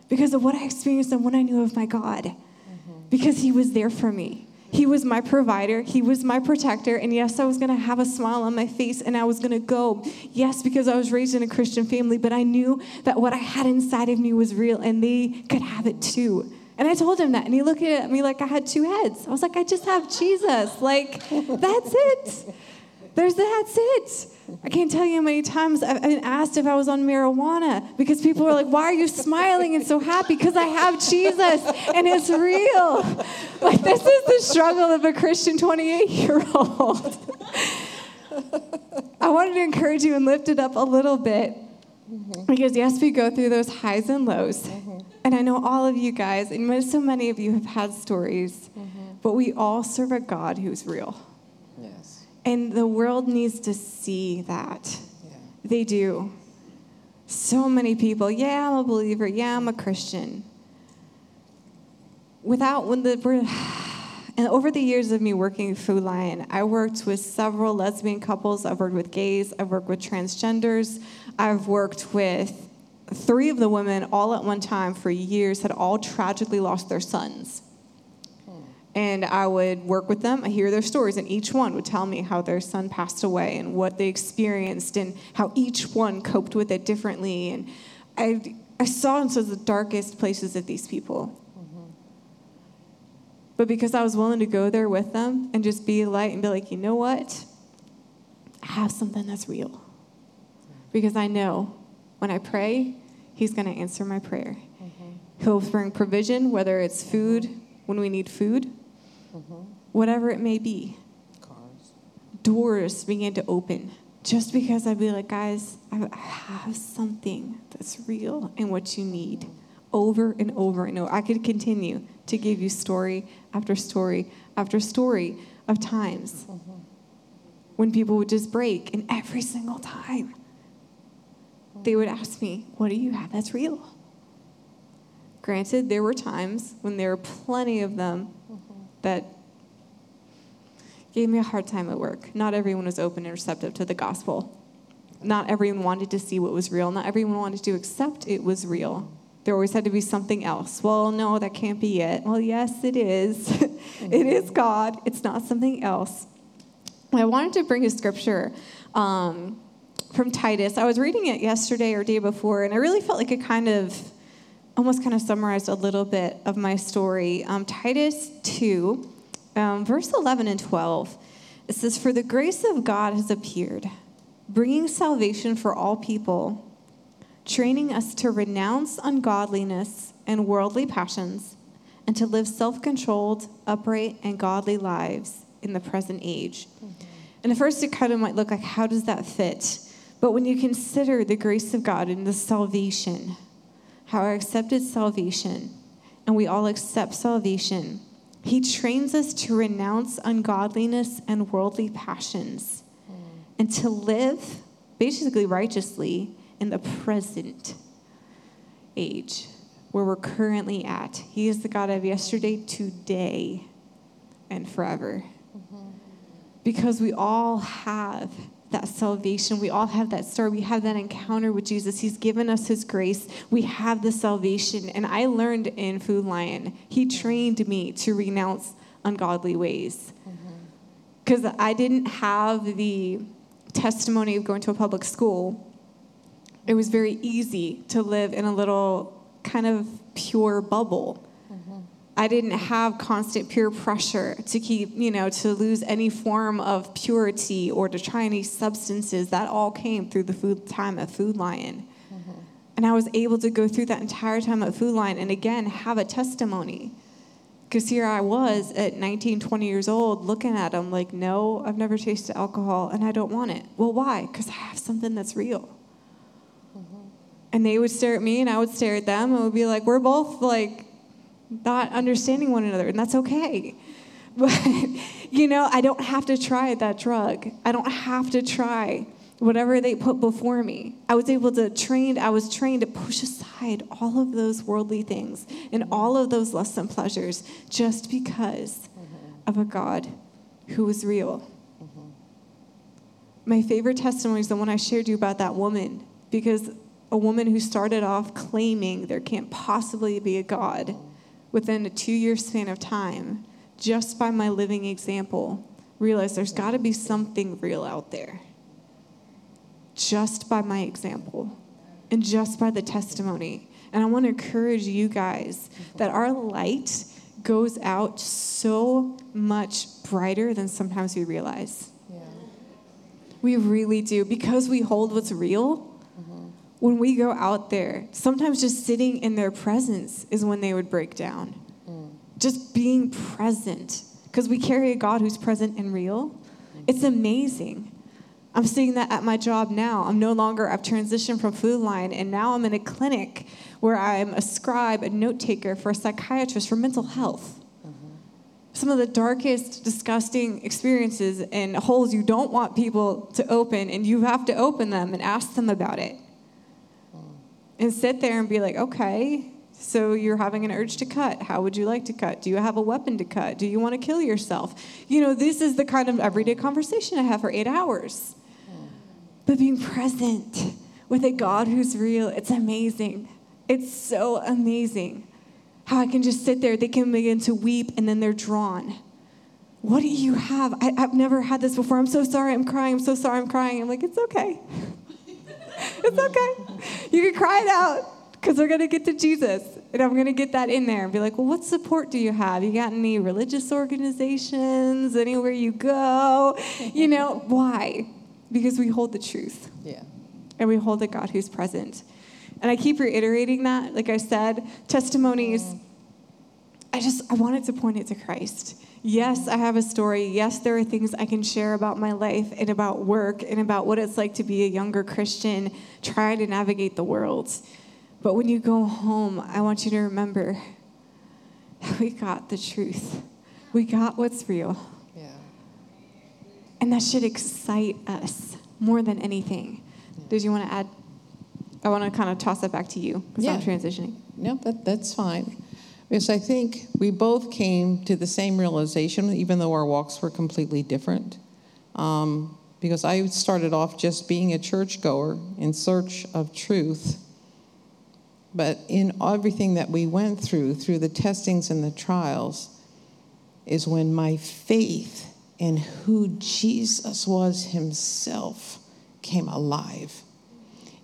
because of what I experienced and what I knew of my God, mm-hmm. because He was there for me. He was my provider. He was my protector. And yes, I was going to have a smile on my face and I was going to go. Yes, because I was raised in a Christian family, but I knew that what I had inside of me was real and they could have it too. And I told him that. And he looked at me like I had two heads. I was like, I just have Jesus. Like, that's it. There's that's it. I can't tell you how many times I've been asked if I was on marijuana because people are like, Why are you smiling and so happy? Because I have Jesus and it's real. Like, this is the struggle of a Christian 28 year old. I wanted to encourage you and lift it up a little bit mm-hmm. because, yes, we go through those highs and lows. Mm-hmm. And I know all of you guys, and so many of you have had stories, mm-hmm. but we all serve a God who's real. And the world needs to see that. Yeah. They do. So many people, yeah, I'm a believer, yeah, I'm a Christian. Without when the [SIGHS] and over the years of me working Food Lion, I worked with several lesbian couples, I've worked with gays, I've worked with transgenders, I've worked with three of the women all at one time for years had all tragically lost their sons and I would work with them. I hear their stories, and each one would tell me how their son passed away and what they experienced, and how each one coped with it differently. And I, I saw into the darkest places of these people. Mm-hmm. But because I was willing to go there with them and just be a light and be like, you know what? I have something that's real. Because I know when I pray, He's going to answer my prayer. Mm-hmm. He'll bring provision, whether it's food when we need food, mm-hmm. whatever it may be. Cars. Doors began to open just because I'd be like, guys, I have something that's real and what you need over and over and over. I could continue to give you story after story after story of times when people would just break, and every single time they would ask me, What do you have that's real? Granted, there were times when there were plenty of them that gave me a hard time at work. Not everyone was open and receptive to the gospel. Not everyone wanted to see what was real. Not everyone wanted to accept it was real. There always had to be something else. Well, no, that can't be it. Well, yes, it is. [LAUGHS] it is God. It's not something else. I wanted to bring a scripture um, from Titus. I was reading it yesterday or day before, and I really felt like it kind of almost kind of summarized a little bit of my story. Um, Titus 2, um, verse 11 and 12. It says, For the grace of God has appeared, bringing salvation for all people, training us to renounce ungodliness and worldly passions, and to live self controlled, upright, and godly lives in the present age. Mm-hmm. And at first, it kind of might look like, how does that fit? But when you consider the grace of God and the salvation, how I accepted salvation, and we all accept salvation, He trains us to renounce ungodliness and worldly passions mm. and to live basically righteously in the present age where we're currently at. He is the God of yesterday, today, and forever. Mm-hmm. Because we all have that salvation. We all have that story. We have that encounter with Jesus. He's given us His grace. We have the salvation. And I learned in Food Lion, He trained me to renounce ungodly ways. Because mm-hmm. I didn't have the testimony of going to a public school. It was very easy to live in a little kind of pure bubble I didn't have constant peer pressure to keep, you know, to lose any form of purity or to try any substances. That all came through the food time at Food Lion. Mm-hmm. And I was able to go through that entire time at Food Lion and again have a testimony. Because here I was at 19, 20 years old looking at them like, no, I've never tasted alcohol and I don't want it. Well, why? Because I have something that's real. Mm-hmm. And they would stare at me and I would stare at them and would be like, we're both like not understanding one another, and that's okay. [LAUGHS] But, you know, I don't have to try that drug. I don't have to try whatever they put before me. I was able to train, I was trained to push aside all of those worldly things and all of those lusts and pleasures just because mm-hmm. of a God who was real. Mm-hmm. My favorite testimony is the one I shared you about that woman, because a woman who started off claiming there can't possibly be a God within a two year span of time, just by my living example, realize there's got to be something real out there. Just by my example and just by the testimony. And I want to encourage you guys that our light goes out so much brighter than sometimes we realize. Yeah. We really do. Because we hold what's real, when we go out there, sometimes just sitting in their presence is when they would break down. Mm. Just being present, because we carry a God who's present and real. Mm-hmm. It's amazing. I'm seeing that at my job now. I'm no longer, I've transitioned from Food Lion, and now I'm in a clinic where I'm a scribe, a note taker for a psychiatrist for mental health. Mm-hmm. Some of the darkest, disgusting experiences and holes you don't want people to open, and you have to open them and ask them about it and sit there and be like, okay, so you're having an urge to cut. How would you like to cut? Do you have a weapon to cut? Do you want to kill yourself? You know, this is the kind of everyday conversation I have for eight hours. But being present with a God who's real, it's amazing. It's so amazing how I can just sit there, they can begin to weep, and then they're drawn. What do you have? I, have never had this before. I'm so sorry, I'm crying. I'm so sorry, I'm crying. I'm like, it's okay. It's okay. You can cry it out because we're going to get to Jesus. And I'm going to get that in there and be like, well, what support do you have? You got any religious organizations, anywhere you go? You [LAUGHS] know, why? Because we hold the truth. Yeah. And we hold the God who's present. And I keep reiterating that. Like I said, testimonies, mm. I just, I wanted to point it to Christ. Yes, I have a story. Yes, there are things I can share about my life and about work and about what it's like to be a younger Christian trying to navigate the world. But when you go home, I want you to remember that we got the truth. We got what's real. Yeah. And that should excite us more than anything. Did you want to add? I want to kind of toss it back to you because Yeah. I'm transitioning. No, that, that's fine. Because I think we both came to the same realization, even though our walks were completely different. Um, because I started off just being a churchgoer in search of truth. But in everything that we went through, through the testings and the trials, is when my faith in who Jesus was himself came alive.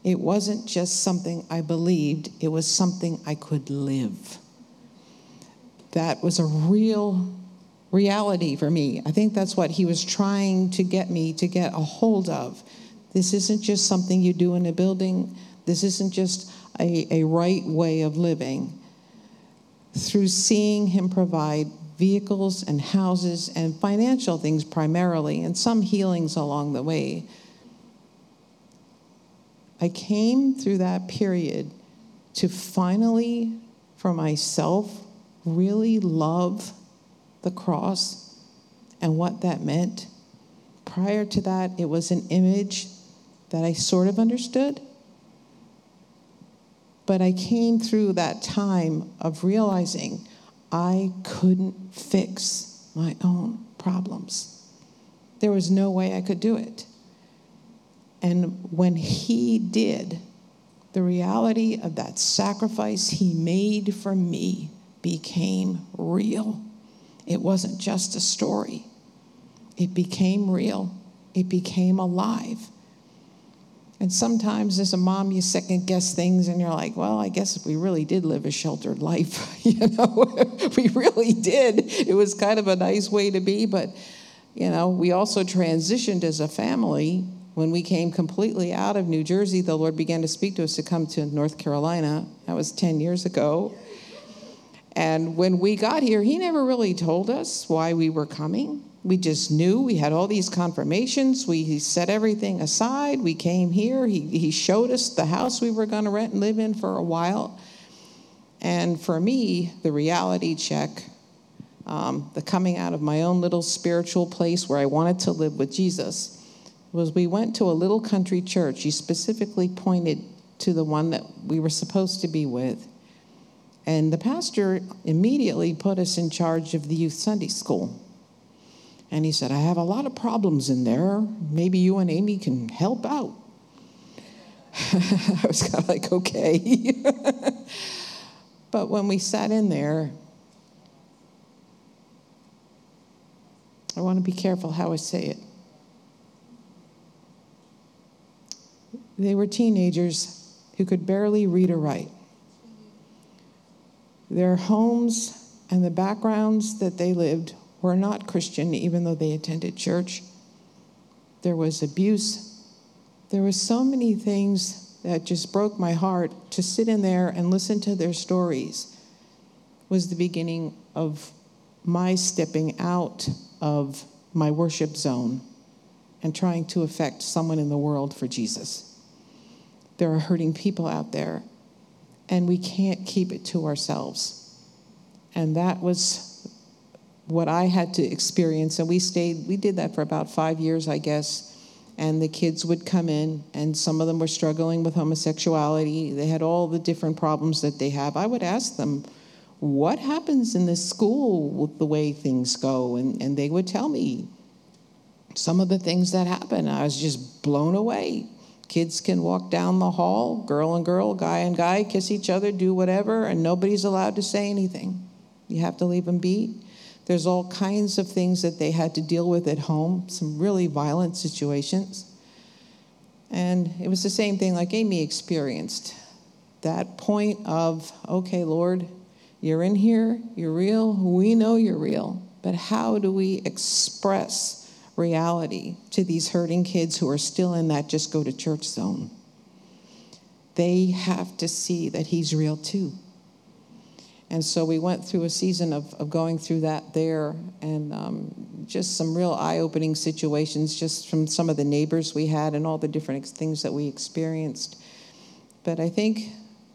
It wasn't just something I believed, it was something I could live. That was a real reality for me. I think that's what he was trying to get me to get a hold of. This isn't just something you do in a building, this isn't just a, a right way of living. Through seeing him provide vehicles and houses and financial things primarily, and some healings along the way. I came through that period to finally, for myself, really love the cross and what that meant. Prior to that, it was an image that I sort of understood. But I came through that time of realizing I couldn't fix my own problems. There was no way I could do it. And when he did, the reality of that sacrifice he made for me became real. It wasn't just a story, it became real, it became alive. And sometimes as a mom, you second guess things and you're like, well, I guess we really did live a sheltered life. [LAUGHS] you know, [LAUGHS] we really did. It was kind of a nice way to be, but, you know, we also transitioned as a family when we came completely out of New Jersey, the Lord began to speak to us to come to North Carolina. That was 10 years ago. And when we got here, He never really told us why we were coming. We just knew we had all these confirmations. We set everything aside. We came here. He, he showed us the house we were going to rent and live in for a while. And for me, the reality check, um, the coming out of my own little spiritual place where I wanted to live with Jesus was we went to a little country church. He specifically pointed to the one that we were supposed to be with. And the pastor immediately put us in charge of the youth Sunday school. And he said, I have a lot of problems in there. Maybe you and Amy can help out. [LAUGHS] I was kind of like, okay. [LAUGHS] but when we sat in there, I want to be careful how I say it. They were teenagers who could barely read or write. Their homes and the backgrounds that they lived were not Christian, even though they attended church. There was abuse. There were so many things that just broke my heart. To sit in there and listen to their stories was the beginning of my stepping out of my worship zone and trying to affect someone in the world for Jesus. There are hurting people out there, and we can't keep it to ourselves. And that was what I had to experience. And we stayed, we did that for about five years, I guess. And the kids would come in, and some of them were struggling with homosexuality. They had all the different problems that they have. I would ask them, What happens in this school with the way things go? And, and they would tell me some of the things that happen. I was just blown away. Kids can walk down the hall, girl and girl, guy and guy, kiss each other, do whatever, and nobody's allowed to say anything. You have to leave them be. There's all kinds of things that they had to deal with at home, some really violent situations. And it was the same thing like Amy experienced. That point of, okay, Lord, you're in here, you're real, we know you're real, but how do we express reality to these hurting kids who are still in that just go to church zone? They have to see that He's real too. And so we went through a season of, of going through that there and um, just some real eye opening situations just from some of the neighbors we had and all the different things that we experienced. But I think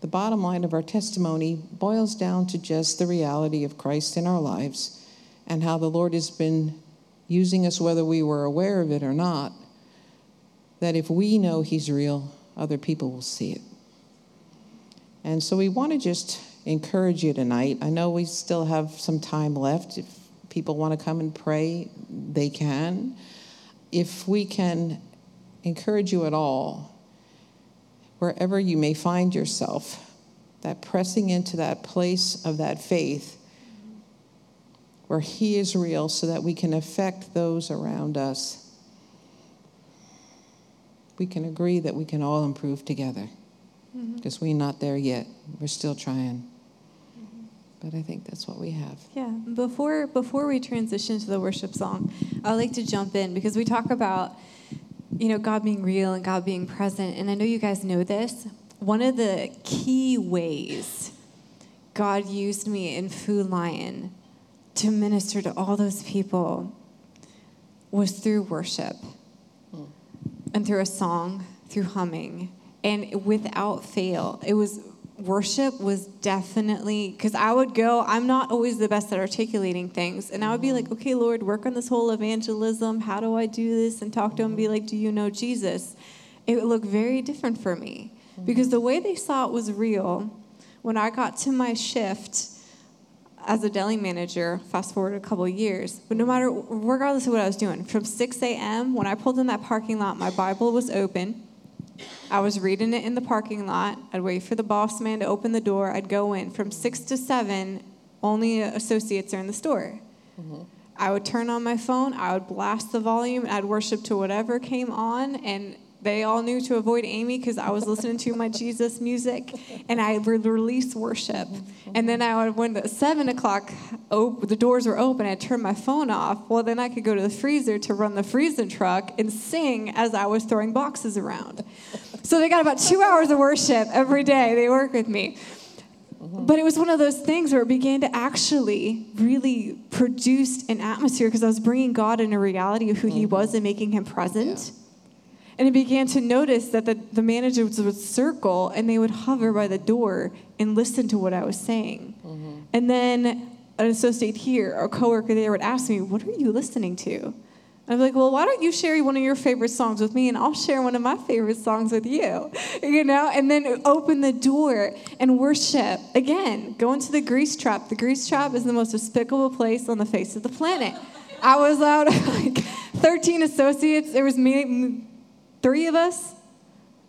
the bottom line of our testimony boils down to just the reality of Christ in our lives and how the Lord has been using us whether we were aware of it or not, that if we know He's real, other people will see it. And so we want to just encourage you tonight. I know we still have some time left. If people want to come and pray, they can. If we can encourage you at all, wherever you may find yourself, that pressing into that place of that faith where He is real so that we can affect those around us. We can agree that we can all improve together because mm-hmm. we're not there yet. We're still trying. Mm-hmm. But I think that's what we have. Yeah. Before before we transition to the worship song, I'd like to jump in because we talk about you know God being real and God being present, and I know you guys know this. One of the key ways God used me in Food Lion to minister to all those people was through worship hmm. and through a song, through humming. And without fail, it was worship was definitely because I would go, I'm not always the best at articulating things. And I would be like, hmm. okay, Lord, work on this whole evangelism. How do I do this? And talk to him and be hmm. like, do you know Jesus? It would look very different for me hmm. because the way they saw it was real. When I got to my shift, as a deli manager, fast forward a couple years, but no matter, regardless of what I was doing, from 6 a.m., when I pulled in that parking lot, my Bible was open. I was reading it in the parking lot. I'd wait for the boss man to open the door. I'd go in. From 6 to 7, only associates are in the store. Mm-hmm. I would turn on my phone, I would blast the volume, I'd worship to whatever came on, and they all knew to avoid Amy because I was listening to my Jesus music, and I would release worship. And then I would, when the seven o'clock, op- the doors were open, I'd turn my phone off. Well, then I could go to the freezer to run the freezing truck and sing as I was throwing boxes around. So they got about two hours of worship every day. They work with me. But it was one of those things where it began to actually really produce an atmosphere because I was bringing God in a reality of who He mm-hmm. was and making Him present. Yeah. And he began to notice that the, the managers would circle and they would hover by the door and listen to what I was saying. Mm-hmm. And then an associate here or a coworker there would ask me, What are you listening to? I'm like, well, why don't you share one of your favorite songs with me and I'll share one of my favorite songs with you? [LAUGHS] You know, and then open the door and worship. Again, go into the grease trap. The grease trap is the most despicable place on the face of the planet. I was out of [LAUGHS] like 13 associates. There was me, three of us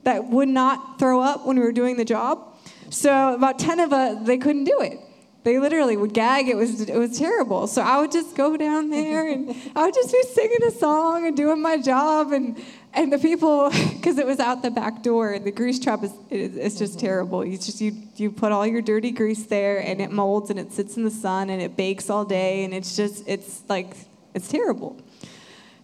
that would not throw up when we were doing the job. So about 10 of us, they couldn't do it. They literally would gag. It was it was terrible. So I would just go down there and I would just be singing a song and doing my job and and the people [LAUGHS] because it was out the back door. The grease trap is it's just terrible. You just you you put all your dirty grease there and it molds and it sits in the sun and it bakes all day and it's just it's like it's terrible.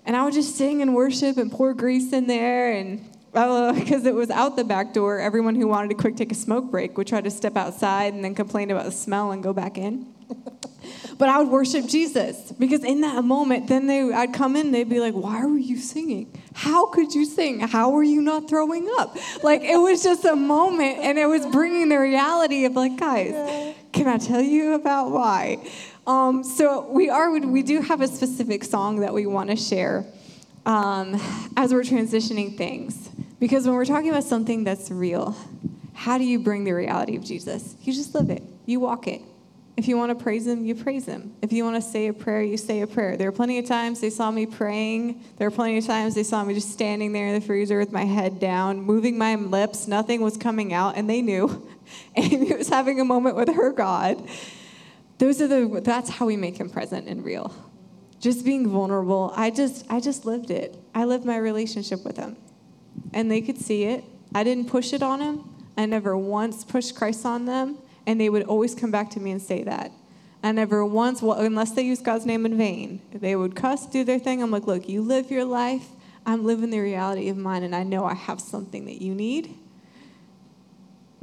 And I would just sing and worship and pour grease in there. And because uh, [LAUGHS] it was out the back door, everyone who wanted to quick take a smoke break would try to step outside and then complain about the smell and go back in. [LAUGHS] but I would worship Jesus because in that moment, then they, I'd come in, they'd be like, "Why were you singing? How could you sing? How were you not throwing up?" Like it was just a moment, and it was bringing the reality of like, guys, can I tell you about why? Um, so we are we do have a specific song that we want to share um, as we're transitioning things because when we're talking about something that's real, how do you bring the reality of Jesus? You just live it. You walk it. If you want to praise him, you praise him. If you want to say a prayer, you say a prayer. There are plenty of times they saw me praying. There are plenty of times they saw me just standing there in the freezer with my head down, moving my lips. Nothing was coming out, and they knew. [LAUGHS] Amy was having a moment with her God. Those are the that's how we make him present and real. Just being vulnerable. I just I just lived it. I lived my relationship with him. And they could see it. I didn't push it on him. I never once pushed Christ on them, and they would always come back to me and say that. I never once, well, unless they use God's name in vain, they would cuss, do their thing. I'm like, look, you live your life. I'm living the reality of mine, and I know I have something that you need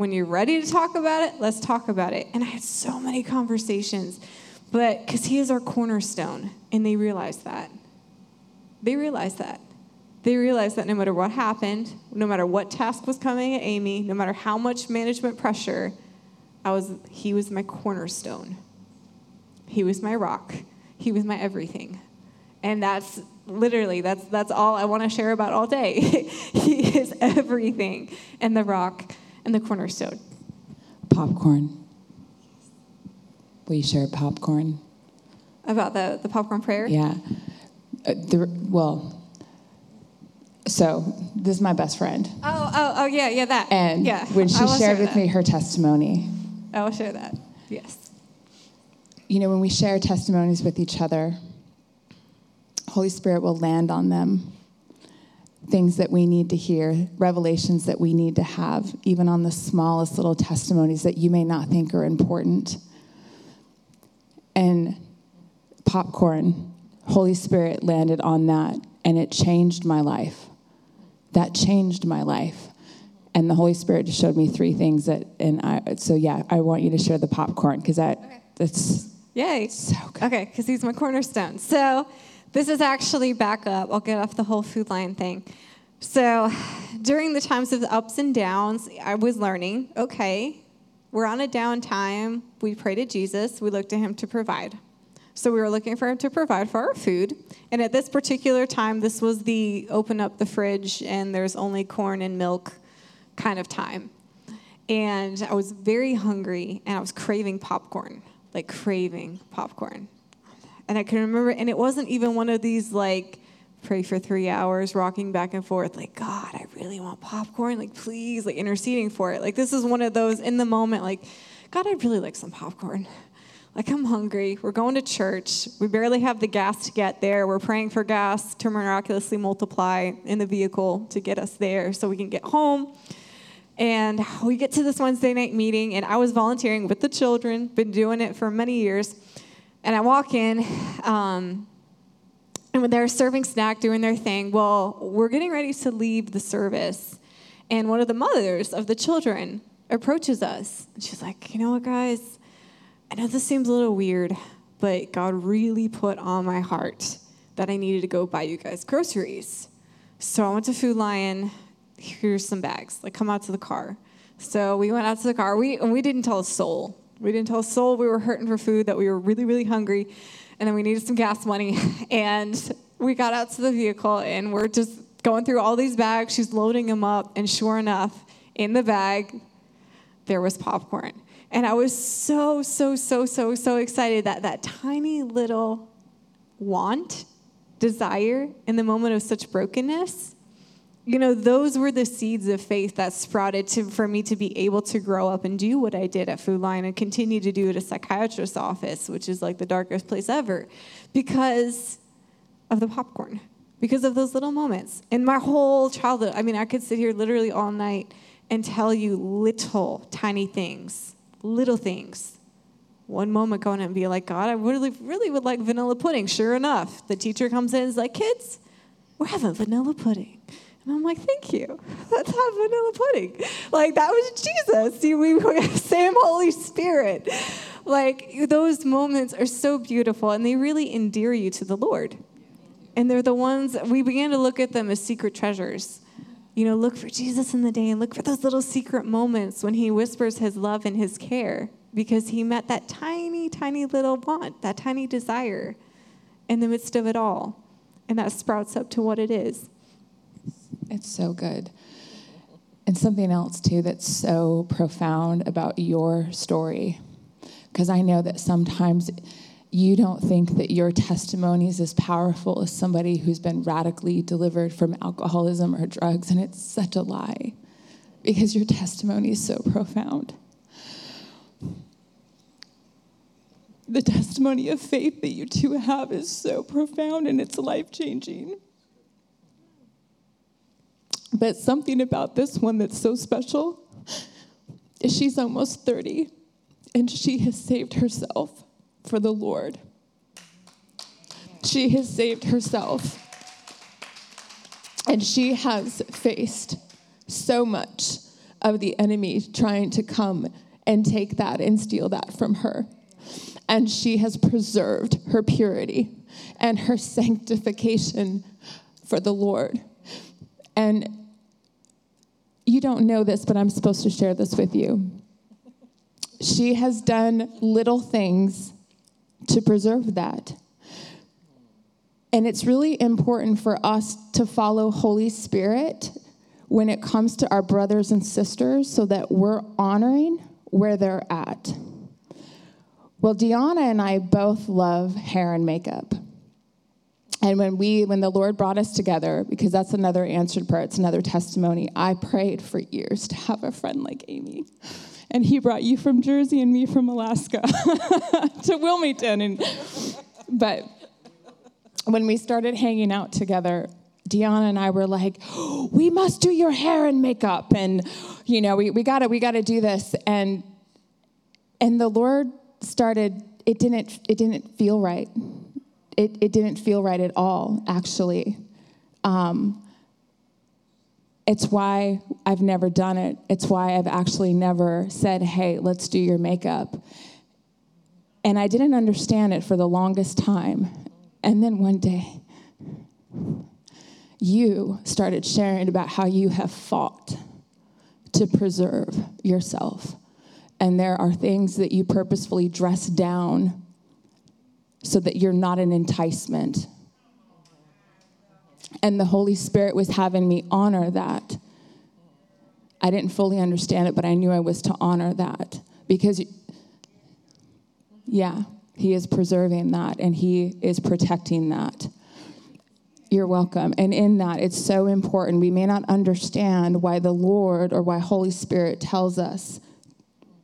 when you're ready to talk about it, let's talk about it. And I had so many conversations, but because he is our cornerstone, and they realized that. They realized that. They realized that no matter what happened, no matter what task was coming at Amy, no matter how much management pressure, I was, he was my cornerstone. He was my rock. He was my everything. And that's literally that's that's all I want to share about all day. [LAUGHS] he is everything and the rock and the cornerstone. Popcorn. Will you share popcorn? About the, the popcorn prayer? Yeah. Uh, the, well, so this is my best friend. Oh, oh, oh, yeah, yeah, that. And yeah, when she shared share with that. me her testimony, I will share that. Yes. you know, when we share testimonies with each other, Holy Spirit will land on them. Things that we need to hear, revelations that we need to have, even on the smallest little testimonies that you may not think are important. And popcorn, Holy Spirit landed on that, and it changed my life. That changed my life. And the Holy Spirit just showed me three things that, and I, so yeah, I want you to share the popcorn because that, that's Yay. so good. Okay, because he's my cornerstone. So this is actually back up. I'll get off the whole Food Lion thing. So during the times of the ups and downs, I was learning okay, we're on a downtime. We pray to Jesus, we look to him to provide. So we were looking for him to provide for our food. And at this particular time, this was the open up the fridge and there's only corn and milk kind of time. And I was very hungry and I was craving popcorn, like craving popcorn. And I can remember, and it wasn't even one of these like pray for three hours, rocking back and forth, like, God, I really want popcorn, like, please, like interceding for it. Like, this is one of those in the moment, like, God, I'd really like some popcorn. Like, I'm hungry. We're going to church. We barely have the gas to get there. We're praying for gas to miraculously multiply in the vehicle to get us there so we can get home. And we get to this Wednesday night meeting, and I was volunteering with the children, been doing it for many years. And I walk in, um, and when they're serving snack, doing their thing, well, we're getting ready to leave the service. And one of the mothers of the children approaches us. And she's like, You know what, guys? I know this seems a little weird, but God really put on my heart that I needed to go buy you guys groceries. So I went to Food Lion. Here's some bags. Like, come out to the car. So we went out to the car. We and we didn't tell a soul. We didn't tell a soul we were hurting for food. That we were really, really hungry, and then we needed some gas money. [LAUGHS] And we got out to the vehicle, and we're just going through all these bags. She's loading them up, and sure enough, in the bag, there was popcorn. And I was so, so, so, so, so excited that that tiny little want, desire in the moment of such brokenness, you know, those were the seeds of faith that sprouted to, for me to be able to grow up and do what I did at Food Lion and continue to do at a psychiatrist's office, which is like the darkest place ever, because of the popcorn, because of those little moments. In my whole childhood, I mean, I could sit here literally all night and tell you little tiny things, little things. One moment going and be like, God, I really, really would like vanilla pudding. Sure enough, the teacher comes in and is like, kids, we're having vanilla pudding. And I'm like, thank you. Let's have vanilla pudding. Like, that was Jesus. See, we were [LAUGHS] same Holy Spirit. Like, those moments are so beautiful and they really endear you to the Lord. And they're the ones, we began to look at them as secret treasures. You know, look for Jesus in the day and look for those little secret moments when he whispers his love and his care because he met that tiny, tiny little want, that tiny desire in the midst of it all. And that sprouts up to what it is. It's so good. And something else, too, that's so profound about your story, because I know that sometimes you don't think that your testimony is as powerful as somebody who's been radically delivered from alcoholism or drugs, and it's such a lie, because your testimony is so profound. The testimony of faith that you two have is so profound and it's life changing. But something about this one that's so special is she's almost 30 and she has saved herself for the Lord. She has saved herself. And she has faced so much of the enemy trying to come and take that and steal that from her. And she has preserved her purity and her [LAUGHS] sanctification for the Lord. And you don't know this, but I'm supposed to share this with you. She has done little things to preserve that. And it's really important for us to follow Holy Spirit when it comes to our brothers and sisters so that we're honoring where they're at. Well, Deanna and I both love hair and makeup. And when we when the Lord brought us together, because that's another answered prayer, it's another testimony, I prayed for years to have a friend like Amy. And he brought you from Jersey and me from Alaska [LAUGHS] to Wilmington. And but when we started hanging out together, Deanna and I were like, [GASPS] we must do your hair and makeup. And, you know, we, we gotta, we gotta do this. And and the Lord started, it didn't, it didn't feel right. It, it didn't feel right at all, actually. Um, it's why I've never done it. It's why I've actually never said, hey, let's do your makeup. And I didn't understand it for the longest time. And then one day, you started sharing about how you have fought to preserve yourself. And there are things that you purposefully dress down so that you're not an enticement. And the Holy Spirit was having me honor that. I didn't fully understand it, but I knew I was to honor that because, yeah, He is preserving that and He is protecting that. You're welcome. And in that, it's so important. We may not understand why the Lord or why Holy Spirit tells us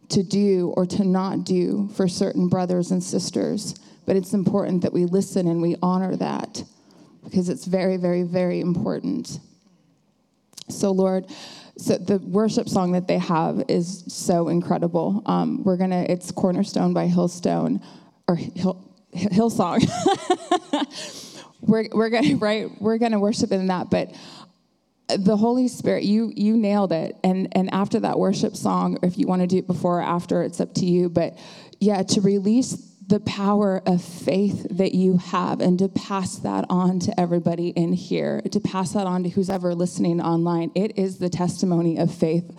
to do or to not do for certain brothers and sisters, but it's important that we listen and we honor that because it's very, very, very important. So, Lord, so the worship song that they have is so incredible. Um, we're gonna, it's Cornerstone by Hillstone or Hill, Hillsong. [LAUGHS] we're, we're gonna, right? We're gonna worship in that, but the Holy Spirit, you you nailed it. And and after that worship song, if you want to do it before or after, it's up to you. But yeah, to release the power of faith that you have and to pass that on to everybody in here, to pass that on to who's ever listening online. It is the testimony of faith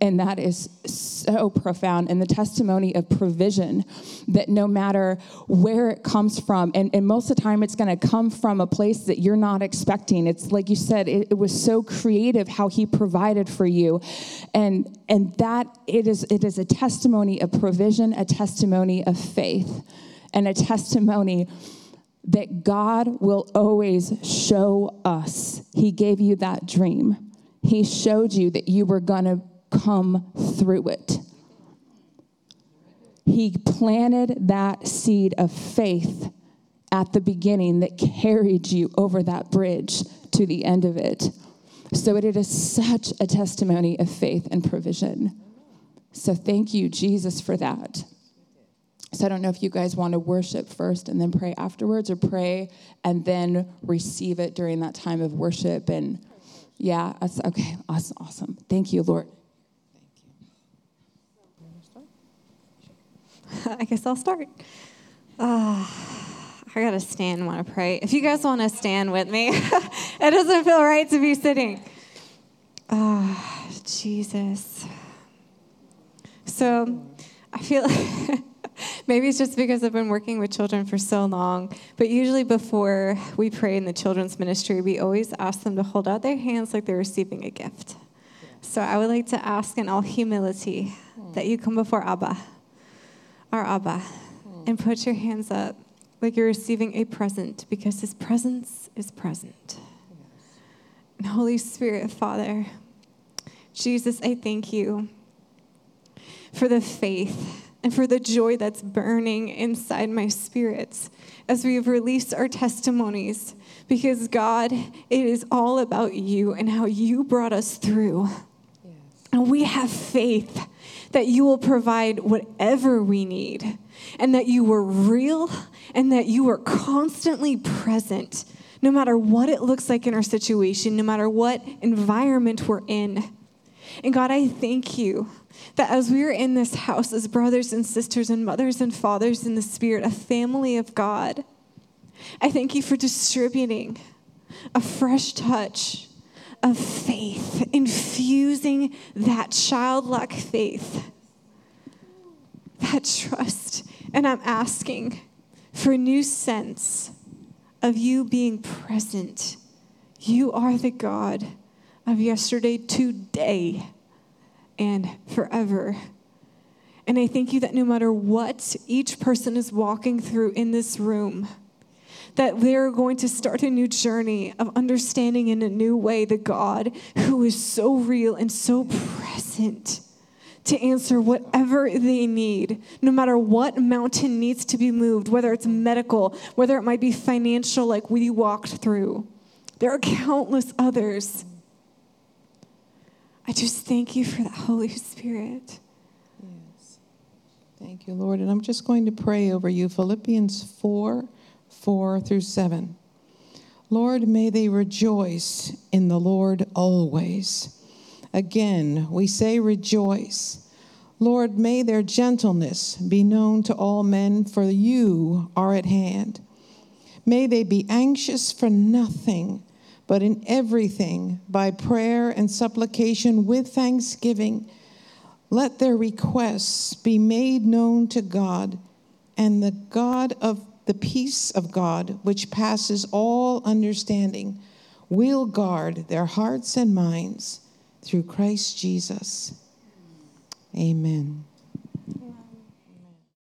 and that is so profound. And the testimony of provision that no matter where it comes from, and, and most of the time it's going to come from a place that you're not expecting. It's like you said, it, it was so creative how he provided for you. And and that it is it is a testimony of provision, a testimony of faith, and a testimony that God will always show us. He gave you that dream. He showed you that you were going to come through it. He planted that seed of faith at the beginning that carried you over that bridge to the end of it. So it is such a testimony of faith and provision. So thank you, Jesus, for that. So I don't know if you guys want to worship first and then pray afterwards, or pray and then receive it during that time of worship. And yeah, that's okay. Awesome. Awesome. Thank you, Lord. [LAUGHS] I guess I'll start. Uh, I gotta stand and want to pray. If you guys want to stand with me, [LAUGHS] it doesn't feel right to be sitting. Ah, Jesus. So I feel [LAUGHS] maybe it's just because I've been working with children for so long, but usually before we pray in the children's ministry, we always ask them to hold out their hands like they're receiving a gift. So I would like to ask in all humility that you come before Abba our Abba and put your hands up like you're receiving a present because his presence is present. And Holy Spirit, Father, Jesus, I thank you for the faith and for the joy that's burning inside my spirits as we have released our testimonies because God, it is all about you and how you brought us through. And we have faith that you will provide whatever we need, and that you were real, and that you were constantly present, no matter what it looks like in our situation, no matter what environment we're in. And God, I thank you that as we are in this house as brothers and sisters and mothers and fathers in the Spirit, a family of God, I thank you for distributing a fresh touch of faith, infusing that childlike faith, that trust. And I'm asking for a new sense of you being present. You are the God of yesterday, today, and forever. And I thank you that no matter what each person is walking through in this room, that they're going to start a new journey of understanding in a new way the God who is so real and so present to answer whatever they need, no matter what mountain needs to be moved, whether it's medical, whether it might be financial, like we walked through. There are countless others. I just thank you for the Holy Spirit. Yes. Thank you, Lord. And I'm just going to pray over you. Philippians 4 4 through 7. Lord, may they rejoice in the Lord always. Again, we say rejoice. Lord, may their gentleness be known to all men, for you are at hand. May they be anxious for nothing, but in everything, by prayer and supplication with thanksgiving, let their requests be made known to God, and the God of the peace of God, which passes all understanding, will guard their hearts and minds through Christ Jesus. Amen.